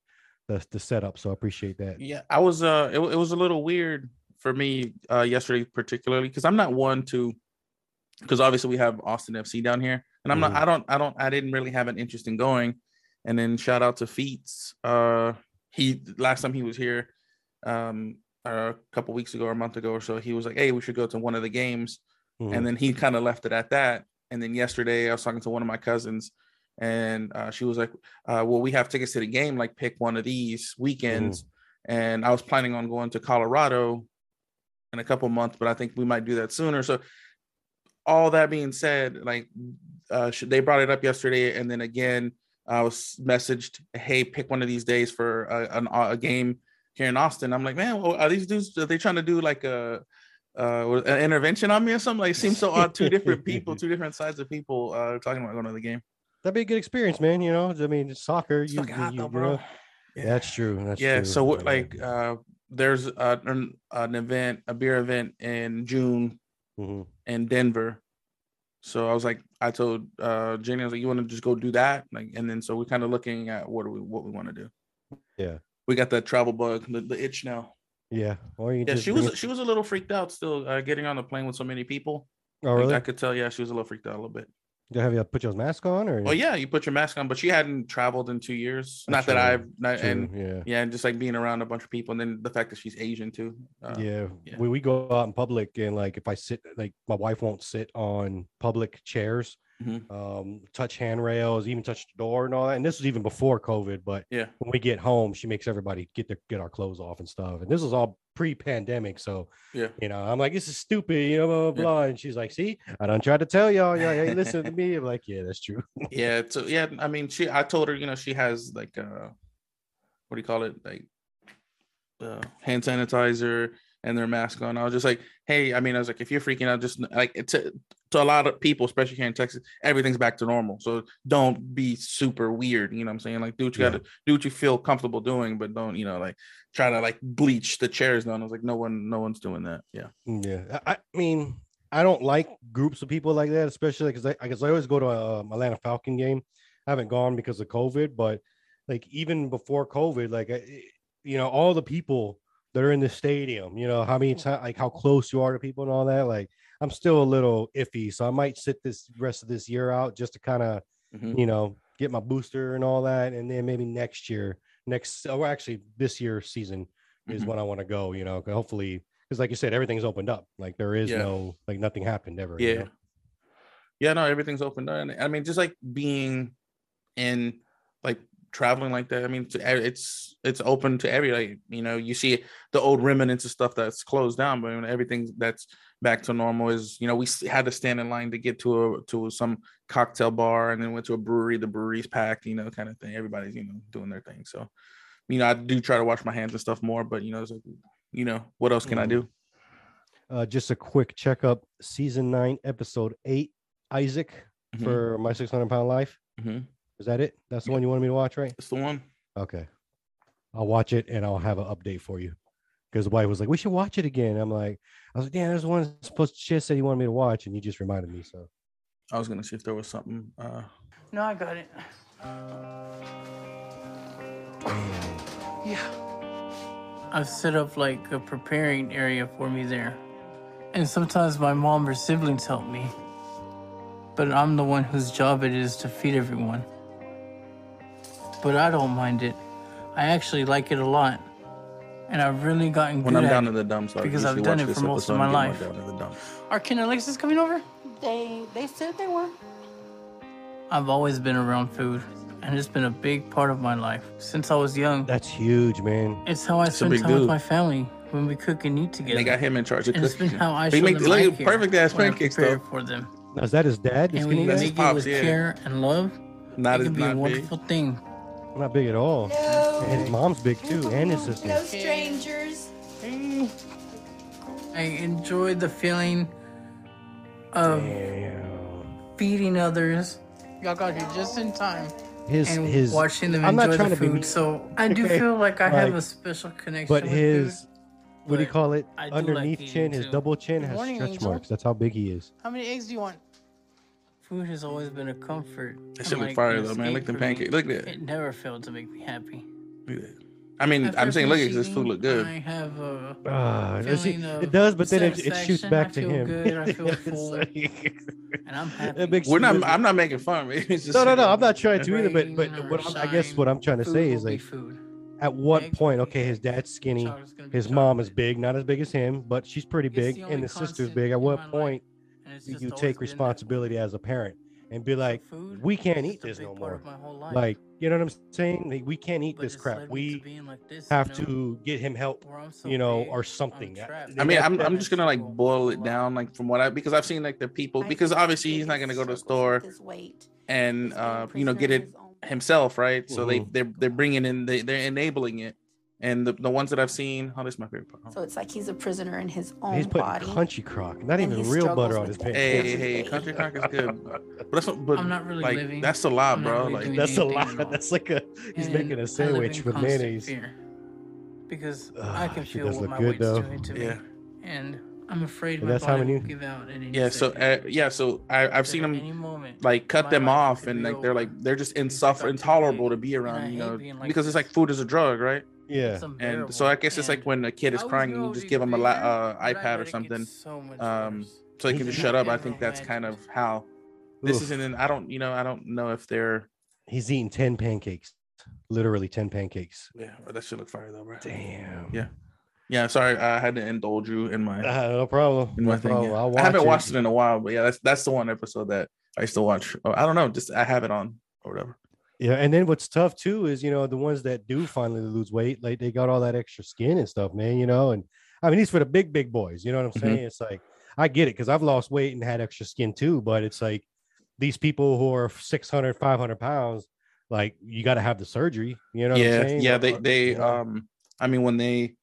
the the setup. So I appreciate that. Yeah, I was uh it, it was a little weird for me uh yesterday particularly because I'm not one to because obviously we have Austin FC down here and I'm not Mhm. I don't I don't I didn't really have an interest in going and then shout out to Feats uh he last time he was here um a couple weeks ago or a month ago or so he was like hey we should go to one of the games Mhm. and then he kind of left it at that. And then yesterday, I was talking to one of my cousins, and uh, she was like, uh, "Well, we have tickets to the game. Like, pick one of these weekends." And I was planning on going to Colorado in a couple months, but I think we might do that sooner. So, all that being said, like, uh, they brought it up yesterday, and then again, I was messaged, "Hey, pick one of these days for a, an, a game here in Austin." I'm like, "Man, well, are these dudes? Are they trying to do like a?" uh an intervention on me or something like it seems so odd two different people (laughs) two different sides of people uh talking about going to the game That'd be a good experience, man. You know, I mean, soccer. You, hot you though, bro. Yeah, that's true. That's yeah true. so what Yeah. like uh there's uh, an, an event a beer event in june Mhm. in denver so i was like i told uh jenny i was like you want to just go do that like and then so we're kind of looking at what do we what we want to do Yeah. we got that travel bug the, the itch now Yeah. Or you yeah she was it- she was a little freaked out still uh, getting on the plane with so many people Oh, Like, really? i could tell yeah she was a little freaked out a little bit Do have you put your mask on or? Oh yeah, you put your mask on, but she hadn't traveled in two years. That's not that I've not, true, and yeah. yeah, and just like being around a bunch of people, and then the fact that she's Asian too. Uh, yeah. yeah. When we go out in public and like if I sit like my wife won't sit on public chairs, Mhm. um, touch handrails, even touch the door and all that. And this was even before COVID, but Yeah. when we get home, she makes everybody get their get our clothes off and stuff. And this was all pre-pandemic. So Yeah. you know, I'm like, this is stupid, you know, blah blah blah. And she's like, see, I don't try to tell y'all, y'all ain't listen to (laughs) me. I'm like, yeah, that's true. yeah. So yeah, I mean, she. I told her, you know, she has like uh, what do you call it, like uh, hand sanitizer and their mask on. I was just like, hey, I mean, I was like, if you're freaking out, just like it's a, to a lot of people, especially here in Texas, everything's back to normal. So don't be super weird. You know what I'm saying? Like, do what you Yeah. got to do what you feel comfortable doing, but don't, you know, like try to like bleach the chairs down. I was like, no one, no one's doing that. Yeah. Yeah, I, I mean, I don't like groups of people like that, especially because I, I guess I always go to a um, Atlanta Falcon game. I haven't gone because of COVID, but like even before COVID, like I, you know, all the people that are in the stadium, you know, how many times, like how close you are to people and all that. Like, I'm still a little iffy, so I might sit this rest of this year out just to kind of, Mhm. you know, get my booster and all that, and then maybe next year, next, or actually this year season is Mhm. when I want to go. You know, hopefully because like you said, everything's opened up. Like there is Yeah. no like nothing happened ever. you Yeah. know? Yeah, no, everything's open. And I mean, just like being in like traveling like that. I mean, it's it's open to every like you know you see the old remnants of stuff that's closed down, but I mean, everything that's back to normal is you know we had to stand in line to get to a to some cocktail bar and then went to a brewery. The brewery's packed, you know, kind of thing. Everybody's you know doing their thing. So you know, I do try to wash my hands and stuff more, but you know, it's like you know, what else can I Mhm. do? Uh, just a quick checkup. Season nine, episode eight. Isaac Mhm. for my 600 pound life. Mhm. Is that it? That's the one you wanted me to watch, right? It's the one. Okay. I'll watch it and I'll have an update for you. Because the wife was like, we should watch it again. I'm like, I was like, damn, there's one supposed shit said you wanted me to watch, and you just reminded me. So I was gonna see if there was something. Uh, No, I got it. Yeah. I've set up like a preparing area for me there. And sometimes my mom or siblings help me. But I'm the one whose job it is to feed everyone. But I don't mind it. I actually like it a lot. And I've really gotten when good I'm at down it in the dumps, I because I've done watch it this for most episode of my and get life. down in the dumps. Are Ken and Alexis coming over? They they said they were. I've always been around food, and it's been a big part of my life since I was young. that's huge, man. It's how I a spend big time with dude. my family when we cook and eat together. And they got him in charge of and it's been cooking. how I He show make- them look I at care perfect ass when I pancakes, prepare though. for them. Now, Is that his dad? the And skinny when you guy? make it pops, with yeah. care and love, Not it as can be a not big. wonderful thing. Not big at all. And his mom's big too, and his sister. No strangers. I enjoy the feeling of feeding others. Y'all got here just in time. His and his. watching them I'm not enjoy trying the to be food. mean, so I do feel like I have a special connection. But with his, food. what do you call it? I do like Underneath chin, his too. double chin Good has morning, stretch Angel. marks. That's how big he is. How many eggs do you want? Food has always been a comfort. That shit and, look fire though, man. Look escape them for me. pancakes. Look at that. It never failed to make me happy. Look at that. I mean, After I'm saying, look at finish this food look good. I have a ah, does he- feeling it of does, but then it, it shoots satisfaction. back I to feel him. Good. I feel (laughs) full, like, and I'm happy. it makes We're not. I'm not making fun. (laughs) It's just no, no, no. I'm not trying to either. But but what I'm, I guess what I'm trying to say is like, food. at what Eggs point? Okay, his dad's skinny, Chocolate's gonna his mom is big, not as big as him, but she's pretty It's the big, and the sister's big. At what point and it's just you take responsibility as a parent and be like, food we can't eat this no more. of my whole life. Like, you know what I'm saying? Like, we can't eat But this crap. led me to We like this, have you know? to get him help, so you know, big, or I'm something. I mean, I'm, I'm just gonna like boil it down, like from what I because I've seen like the people because obviously he's not gonna go to the store and uh you know get it himself, right? So they Mhm. they're they're bringing in they they're enabling it, and the, the ones that I've seen, oh, this is my favorite part. So it's like he's a prisoner in his own he's putting body. country crock, not even he real struggles butter on his it pancakes. Hey, every hey, (laughs) country crock is good, but that's not, but I'm not really like living- that's a lot, I'm not bro. really like That's a anything at lot. (laughs) all. That's like a he's And making I a live sandwich in with constant mayonnaise. fear because I can she feel does what look my good, weight's though. doing to me, Yeah. and I'm afraid And my that's how body many- will give out at any yeah, so second. uh, yeah, so I I've seen at them any moment, like cut my them life off could and be like they're like they're just Things insuffer got too intolerable to be and I around, you hate know, being like because it's like food is a drug, right? Yeah. It's And so I guess it's like when a kid is crying, you just give them a la- behavior, uh, iPad or something, so much um, so he can just shut up. I think that's kind of how this Oof. isn't. In, I don't, you know, I don't know if they're. He's eating 10 pancakes, literally 10 pancakes. Yeah, but that should look fire though, bro. Damn. Yeah, yeah. Sorry, I had to indulge you in my Uh, no problem. in No my thing. problem. yeah. I'll haven't watch watched it in a while, but yeah, that's that's the one episode that I used to watch. Oh, I don't know, just I have it on or whatever. Yeah, and then what's tough too is you know the ones that do finally lose weight, like they got all that extra skin and stuff, man. You know, and I mean these for the big big boys. You know what I'm Mhm. saying? It's like I get it because I've lost weight and had extra skin too, but it's like these people who are 600, 500 pounds, like you got to have the surgery. You know? What yeah, I'm saying? yeah. They they um. I mean, when they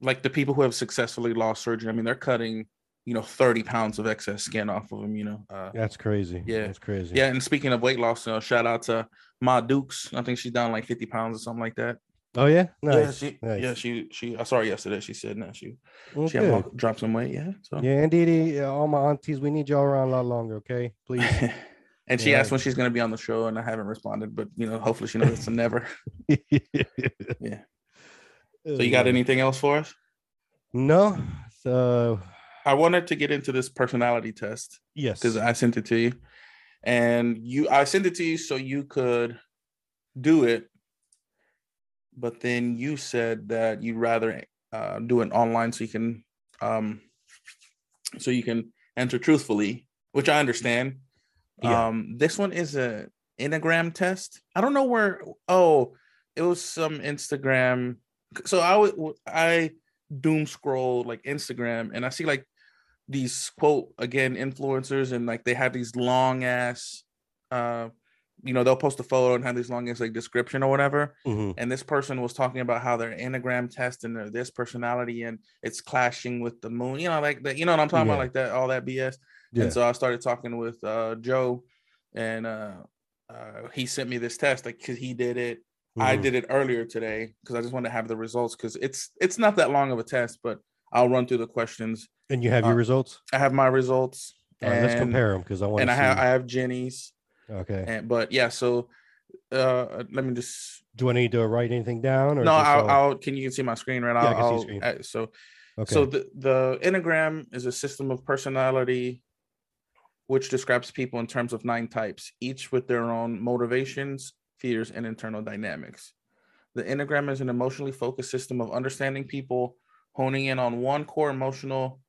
like the people who have successfully lost surgery, I mean, they're cutting you know 30 pounds of excess skin off of them. You know. Uh, That's crazy. Yeah. that's crazy. Yeah, and speaking of weight loss, uh, shout out to Ma Dukes. I think she's down like 50 pounds or something like that. Oh yeah. Nice. Yeah, she, nice. yeah, she, she. I saw her yesterday. She said, "No, she, Well, she had good. dropped some weight." Yeah, so. Yeah, and Didi, uh, all my aunties, we need y'all around a lot longer, okay? Please. (laughs) and she Yeah. asked when she's going to be on the show, and I haven't responded. But you know, hopefully, she knows it's a never. (laughs) Yeah. So you got Uh, anything else for us? No. So I wanted to get into this personality test yes. because I sent it to you, and you, I sent it to you so you could do it. But then you said that you'd rather uh, do it online so you can, um, so you can answer truthfully, which I understand. Yeah. Um, this one is a Enneagram test. I don't know where. Oh, it was some Instagram. So I would I doom scroll like Instagram and I see like these quote again influencers and like they have these long ass uh you know they'll post a photo and have these long ass like description or whatever Mhm. and this person was talking about how their enneagram test and their this personality and it's clashing with the moon you know like that you know what i'm talking Yeah. about like that all that bs Yeah. and so i started talking with uh joe and uh, uh he sent me this test like because he did it i Mhm. did it earlier today because i just want to have the results because it's it's not that long of a test but i'll run through the questions and you have your uh, results? i have my results All right, let's compare them because I want and to i have i have jenny's okay. and but yeah so uh let me just Do I need to write anything down? Or no I'll, I'll can you can see my screen right Yeah, I I'll, can see screen. uh, so okay. so the, the enneagram is a system of personality which describes people in terms of nine types each with their own motivations fears and internal dynamics the enneagram is an emotionally focused system of understanding people honing in on one core emotional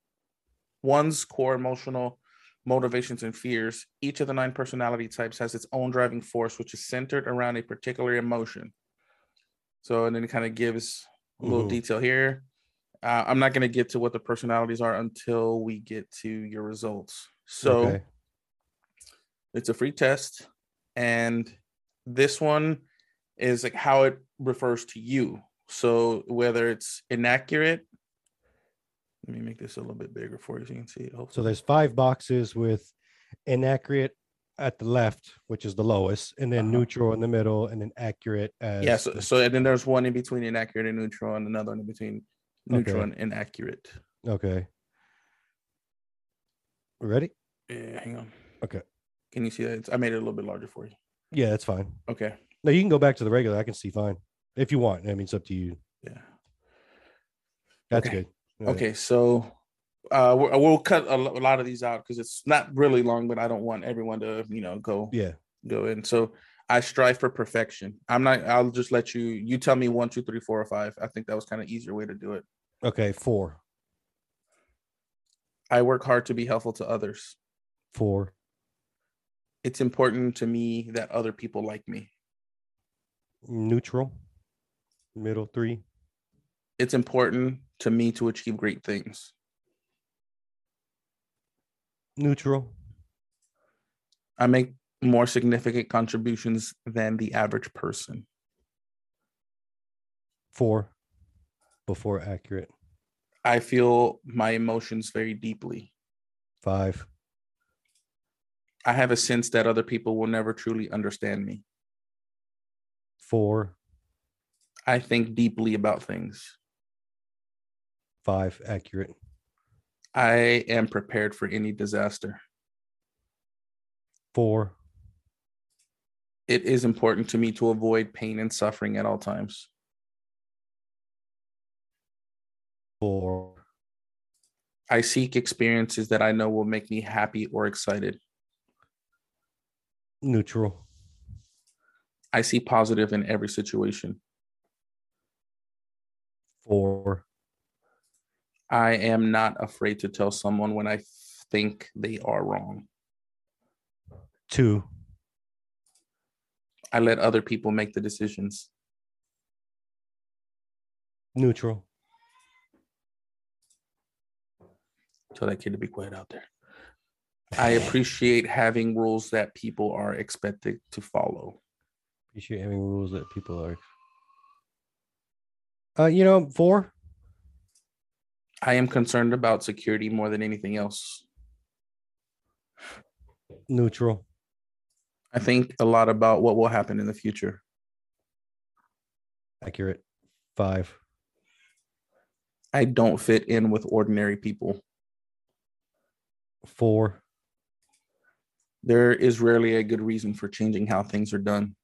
one's core emotional motivations and fears. Each of the nine personality types has its own driving force which is centered around a particular emotion. So and then it kind of gives a little detail here. Uh, i'm not going to get to what the personalities are until we get to your results. So Okay. it's a free test and this one is like how it refers to you. So whether it's inaccurate let me make this a little bit bigger for you so you can see it So there's five boxes with inaccurate at the left, which is the lowest, and then Uh-huh. neutral in the middle, and then accurate as yeah so, so and then there's one in between inaccurate and neutral and another one in between neutral Okay. and inaccurate okay. Ready? yeah hang on Okay. can you see that It's- i made it a little bit larger for you Yeah, that's fine. okay No, you can go back to the regular. I can see fine if you want. I mean, it's up to you. yeah That's Okay. good. Right. Okay, so uh, we'll, we'll cut a, a lot of these out because it's not really long, but I don't want everyone to, you know, go Yeah. go in. So I strive for perfection. I'm not. I'll just let you. You tell me one, two, three, four, or five. I think that was kind of easier way to do it. Okay. Four. I work hard to be helpful to others. Four. It's important to me that other people like me. Neutral. Middle three. It's important to me to achieve great things. Neutral. I make more significant contributions than the average person. Four. Before accurate. I feel my emotions very deeply. Five. I have a sense that other people will never truly understand me. Four. I think deeply about things. Five. Accurate. I am prepared for any disaster. Four. It is important to me to avoid pain and suffering at all times. Four. I seek experiences that I know will make me happy or excited. Neutral. I see positive in every situation. Four. I am not afraid to tell someone when I think they are wrong. Two. I let other people make the decisions. Neutral. Tell that kid to be quiet out there. I appreciate having rules that people are expected to follow. Appreciate having rules that people are. Uh, you know, four. I am concerned about security more than anything else. Neutral. I think a lot about what will happen in the future. Accurate. Five. I don't fit in with ordinary people. Four. There is rarely a good reason for changing how things are done.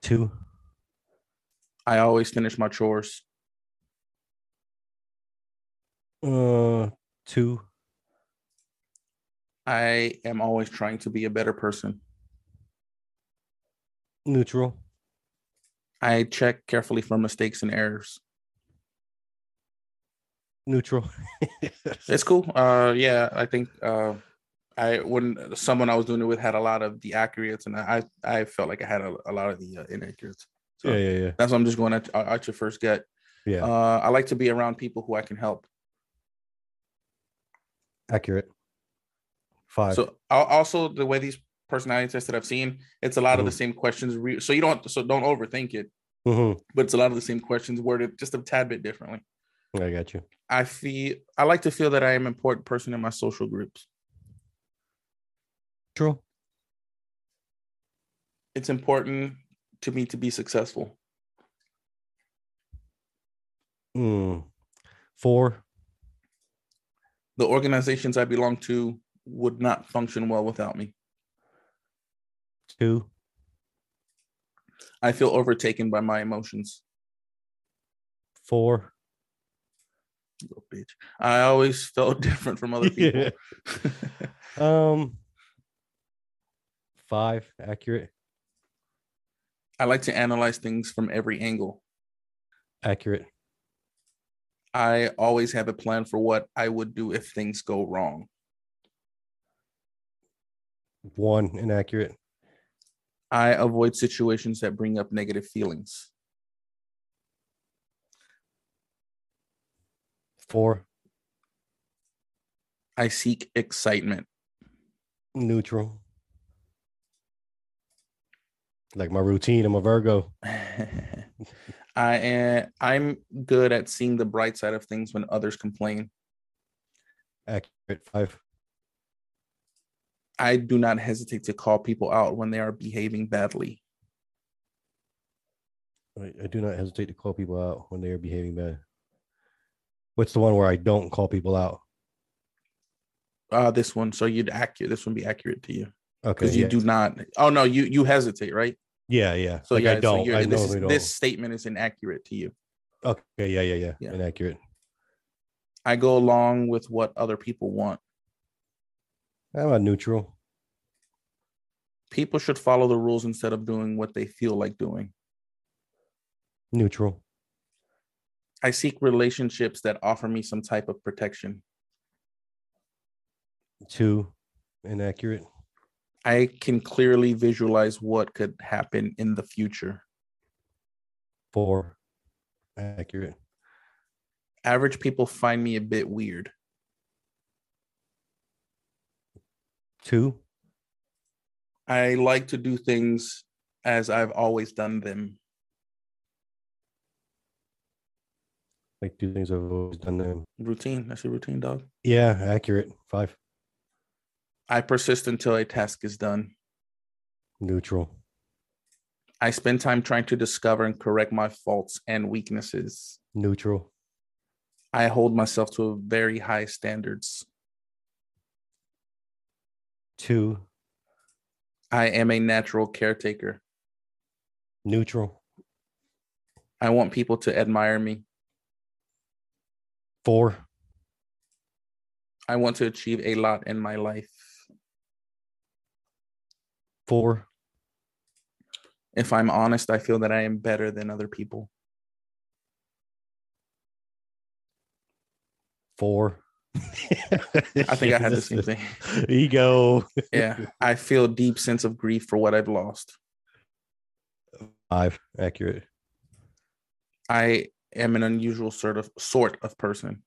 Two. I always finish my chores. Uh, two. I am always trying to be a better person. Neutral. I check carefully for mistakes and errors. Neutral. (laughs) It's cool. Uh, yeah, I think uh, I when someone I was doing it with had a lot of the accurates, and I I felt like I had a, a lot of the uh, inaccurates. So yeah, yeah, yeah. that's what I'm just going at, at your first get. Yeah. Uh, I like to be around people who I can help. Accurate. Five. So also the way these personality tests that I've seen, it's a lot of the same questions. Re- so you don't so don't overthink it, Mhm. but it's a lot of the same questions worded just a tad bit differently. I got you. I feel I like to feel that I am an important person in my social groups. True. It's important to me to be successful. Mm. Four. The organizations I belong to would not function well without me. Two. I feel overtaken by my emotions. Four. Little bitch. I always felt (laughs) different from other people. (laughs) (laughs) Um. Five. Accurate. I like to analyze things from every angle. Accurate. I always have a plan for what I would do if things go wrong. One. Inaccurate. I avoid situations that bring up negative feelings. Four. I seek excitement. Neutral. Like my routine. I'm a Virgo. (laughs) I am I'm good at seeing the bright side of things when others complain. Accurate. Five. I do not hesitate to call people out when they are behaving badly. I, I do not hesitate to call people out when they are behaving bad. What's the one where I don't call people out? Uh this one, so you'd accurate. This one be accurate to you Okay. because you yeah. do not. Oh no, you you hesitate, right? Yeah, yeah. So like yeah, I don't. So I this, is- don't. this statement is inaccurate to you. Okay. Yeah, yeah, yeah. Yeah. Inaccurate. I go along with what other people want. I'm about neutral? People should follow the rules instead of doing what they feel like doing. Neutral. I seek relationships that offer me some type of protection. Two, inaccurate. I can clearly visualize what could happen in the future. Four, accurate. Average people find me a bit weird. Two, I like to do things as I've always done them. like do things I've always done them. Routine. That's your routine, dog. Yeah, accurate. Five, I persist until a task is done. neutral. I spend time trying to discover and correct my faults and weaknesses. Neutral. I hold myself to very high standards. Two, I am a natural caretaker. neutral. I want people to admire me. Four, I want to achieve a lot in my life. Four, If I'm honest, I feel that I am better than other people. four. I think I had the (laughs) same thing. Ego. Yeah. I feel a deep sense of grief for what I've lost. Five, accurate. I am an unusual sort of sort of person.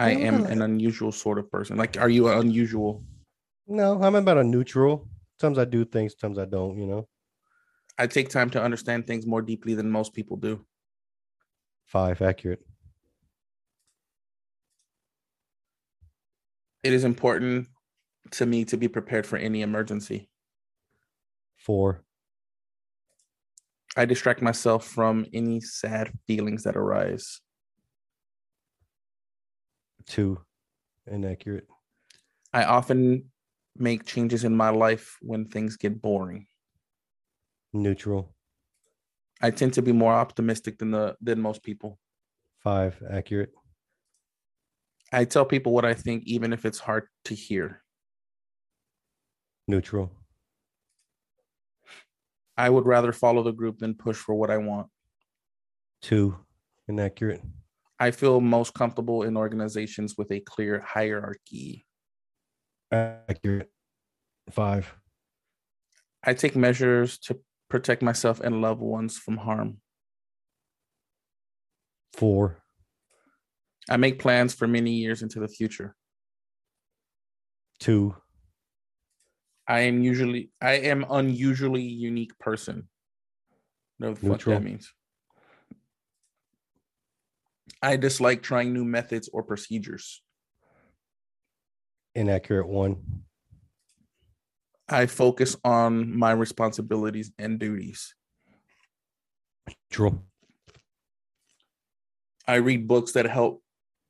I am like- an unusual sort of person. Like, are you unusual? No, I'm about a neutral. Sometimes I do things, sometimes I don't, you know. I take time to understand things more deeply than most people do. Five, accurate. It is important to me to be prepared for any emergency. Four, I distract myself from any sad feelings that arise. two, inaccurate. I often make changes in my life when things get boring. Neutral. I tend to be more optimistic than the than most people. Five, accurate. I tell people what I think even if it's hard to hear. Neutral. I would rather follow the group than push for what I want. Two, inaccurate. I feel most comfortable in organizations with a clear hierarchy. Accurate. Five, I take measures to protect myself and loved ones from harm. four, I make plans for many years into the future. two, I am usually I am unusually unique person. No fuck that means. I dislike trying new methods or procedures. Inaccurate. One, I focus on my responsibilities and duties. True. I read books that help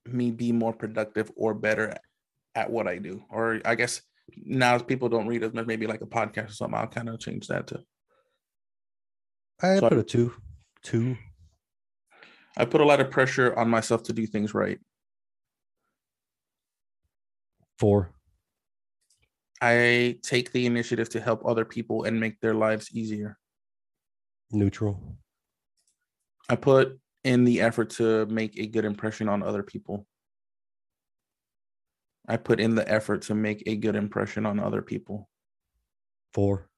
me be more productive or better at, at what I do. Or I guess now people don't read as much, maybe like a podcast or something. I'll kind of change that to I So- put a two, two, I put a lot of pressure on myself to do things right. Four, I take the initiative to help other people and make their lives easier. neutral. I put in the effort to make a good impression on other people. I put in the effort to make a good impression on other people. Four,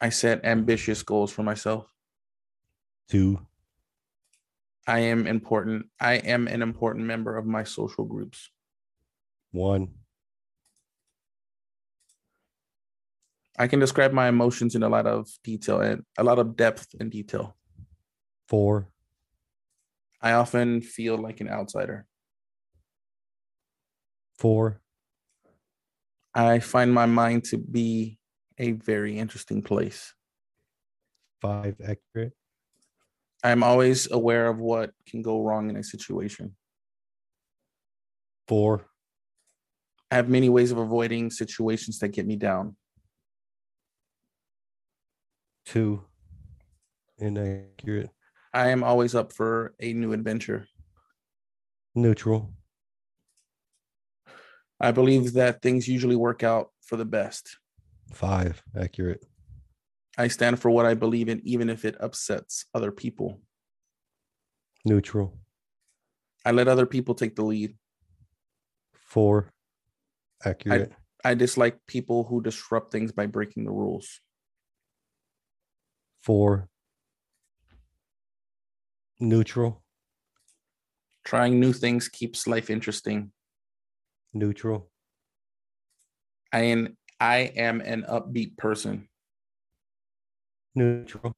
I set ambitious goals for myself. two, I am important. I am an important member of my social groups. One, I can describe my emotions in a lot of detail and a lot of depth and detail. four, I often feel like an outsider. four, I find my mind to be a very interesting place. five, accurate. I'm always aware of what can go wrong in a situation. Four, I have many ways of avoiding situations that get me down. two, inaccurate. I am always up for a new adventure. Neutral. I believe that things usually work out for the best. Five, accurate. I stand for what I believe in, even if it upsets other people. Neutral. I let other people take the lead. Four, Accurate. I dislike people who disrupt things by breaking the rules. Four. Neutral. Trying new things keeps life interesting. Neutral. I am I am an upbeat person. Neutral.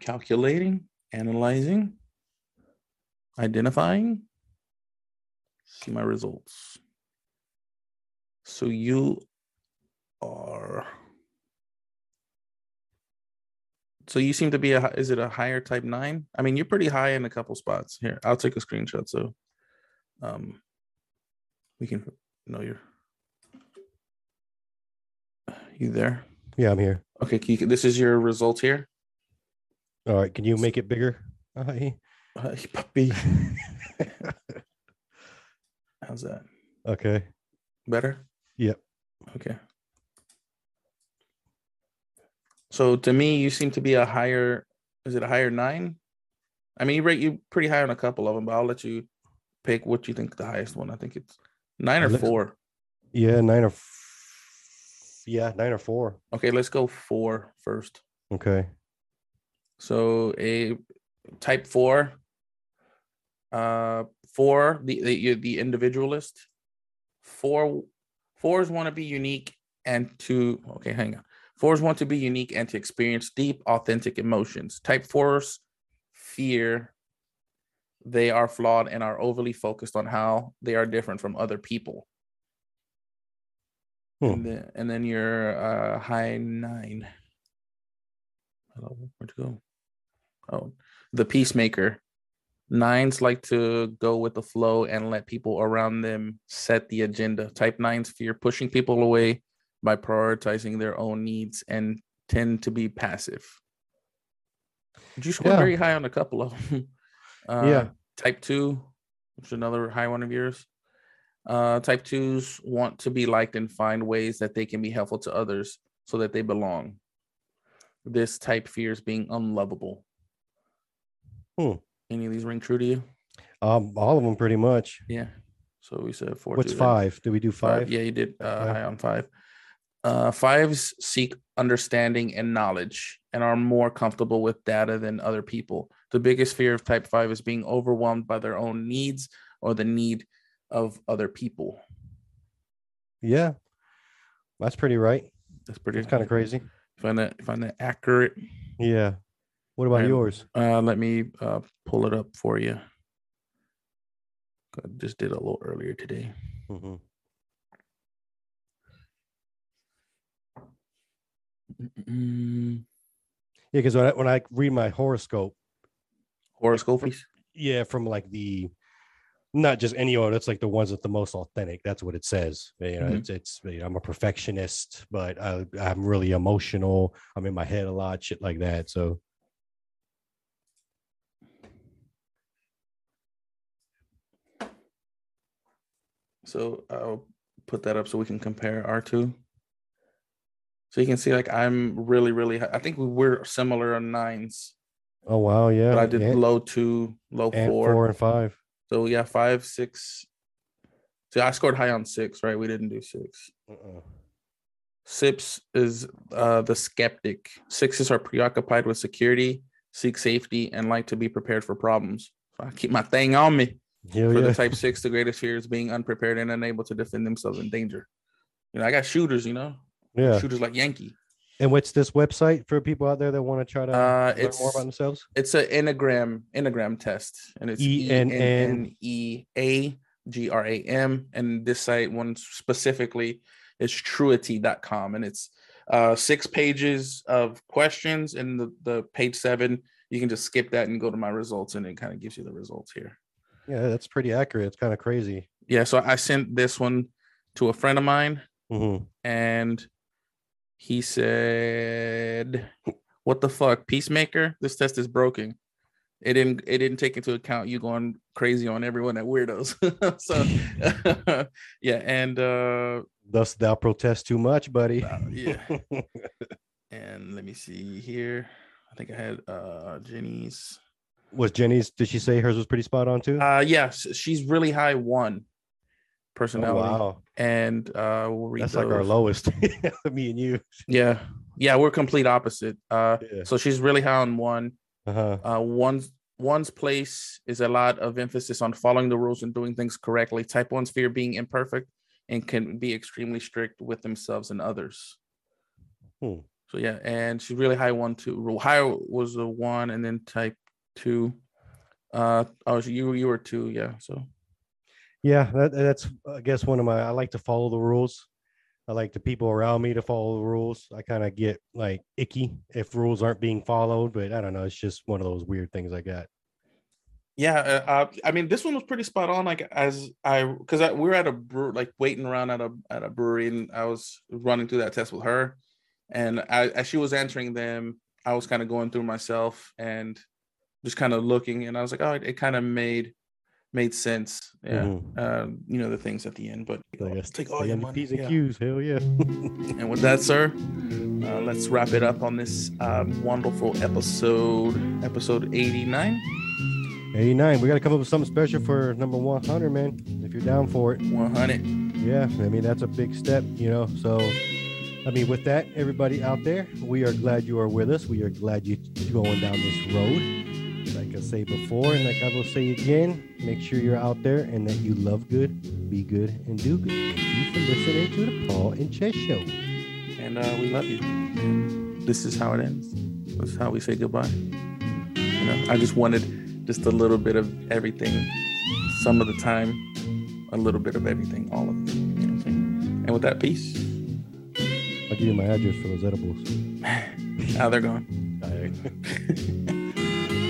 Calculating, analyzing, identifying. See my results. So you are so you seem to be a is it a higher type nine? I mean, you're pretty high in a couple spots. Here, I'll take a screenshot so um we can know you're you there. Yeah, I'm here. Okay, can you, this is your result here. All right. Can you make it bigger? Hi. Hi, puppy. (laughs) How's that? Okay. Better? Yep. Okay. So to me, you seem to be a higher. Is it a higher nine? I mean, you rate you pretty high on a couple of them, but I'll let you pick what you think the highest one. I think it's nine or looks- four. Yeah, nine or f- yeah, nine or four. Okay, let's go four first. Okay. So a type four, uh, four the the the individualist. Four fours want to be unique and to okay, hang on. Fours want to be unique and to experience deep, authentic emotions. Type fours fear they are flawed and are overly focused on how they are different from other people. Hmm. And then and then you're uh high nine. Hello, where'd you go? Oh, the peacemaker. Nines like to go with the flow and let people around them set the agenda. Type nines fear pushing people away by prioritizing their own needs and tend to be passive. You score Yeah. very high on a couple of them? (laughs) Uh, Yeah. Type two, which is another high one of yours. Uh, type twos want to be liked and find ways that they can be helpful to others so that they belong. This type fears being unlovable. Hmm. Any of these ring true to you? Um, all of them pretty much. Yeah. So we said four. What's two five? Did we do five? Yeah, you did uh, high on five. Uh, fives seek understanding and knowledge and are more comfortable with data than other people. The biggest fear of type five is being overwhelmed by their own needs or the need of other people. Yeah. That's pretty right. That's pretty It's kind of crazy. Find that find that accurate. Yeah. What about Alright, yours? Uh, let me uh, pull it up for you. I just did a little earlier today. Mhm. Mm, (clears throat) Yeah, because when I, when I read my horoscope, horoscopies. yeah, from like the not just any order, it's like the ones that the most authentic. That's what it says. You know, Mhm. it's it's you know, I'm a perfectionist, but I, I'm really emotional. I'm in my head a lot, shit like that. So So I'll put that up so we can compare our two. So you can see, like I'm really, really. High. I think we we're similar on nines, oh wow, yeah. but I did and, low two, low and four. four and five. So yeah, five, six. See, I scored high on six, right? We didn't do six. Uh-uh. Sips is uh, the skeptic. Sixes are preoccupied with security, seek safety, and like to be prepared for problems. So I keep my thing on me. Hell For yeah. the type six, the greatest fear is being unprepared and unable to defend themselves in danger. You know, I got shooters, you know, yeah. shooters like Yankee. And what's this website for people out there that want to try to Uh, learn more about themselves? it's an enneagram enneagram test, and it's E N. N E A G R A M. And this site one specifically is truity.com, and it's uh six pages of questions. And the the page seven, you can just skip that and go to my results, and it kind of gives you the results here. Yeah, that's pretty accurate. It's kind of crazy. Yeah, so I sent this one to a friend of mine, Mhm. and he said, "What the fuck, Peacemaker? This test is broken. It didn't. It didn't take into account you going crazy on everyone at weirdos. (laughs) so, (laughs) yeah, and uh, Thus, thou protest too much, buddy. uh, yeah, (laughs) and let me see here. I think I had uh Jenny's. Was Jenny's? Did she say hers was pretty spot on too? Uh, yes, she's really high one personality. Oh, wow. And uh, we'll That's like our lowest. (laughs) Me and you. Yeah, yeah, we're complete opposite. Uh, Yeah. so she's really high on one. Uh-huh. Uh, one's one's place is a lot of emphasis on following the rules and doing things correctly. Type one's fear being imperfect and can be extremely strict with themselves and others. Hmm. So yeah, and she's really high one two. High was a one, and then type two. Uh oh, so you you were two, yeah. So Yeah, that, that's I guess one of my. I like to follow the rules. I like the people around me to follow the rules. I kind of get like icky if rules aren't being followed, but I don't know. It's just one of those weird things I got. yeah, uh, uh, I mean this one was pretty spot on. Like as I because I, we were at a brew like waiting around at a at a brewery, and I was running through that test with her, and I, as she was answering them, I was kind of going through myself and just kind of looking, and I was like, oh, it, it kind of made made sense. Yeah, Mhm. um, you know the things at the end, but So I guess take all your the money. P's and yeah. Q's. Hell yeah. (laughs) And with that, sir, uh, let's wrap it up on this um, wonderful episode, episode 89. 89. We got to come up with something special for number 100, man. If you're down for it. 100. Yeah, I mean, that's a big step, you know. So, I mean, with that, everybody out there, we are glad you are with us. We are glad you're going down this road. Say before, and like I will say again, make sure you're out there and that you love good, be good, and do good. Thank you for listening to the Paul and Che Show. And uh, we love you. This is how it ends. This is how we say goodbye. You know, I just wanted just a little bit of everything, some of the time, a little bit of everything, all of it. You know what I'm saying? And with that, peace. I'll give you my address for those edibles. (laughs) Now they're gone. (laughs)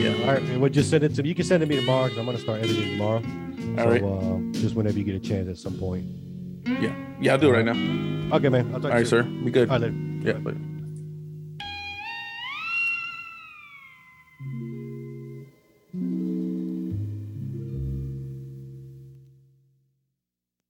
yeah. All right, man. Well, just send it to me. You can send it to me tomorrow because I'm going to start editing tomorrow. All so, right. uh, just whenever you get a chance at some point. Yeah. Yeah, I'll do it right now. Okay, man. I'll talk All to right, you. sir. Be good. All right, later. Yeah. Later.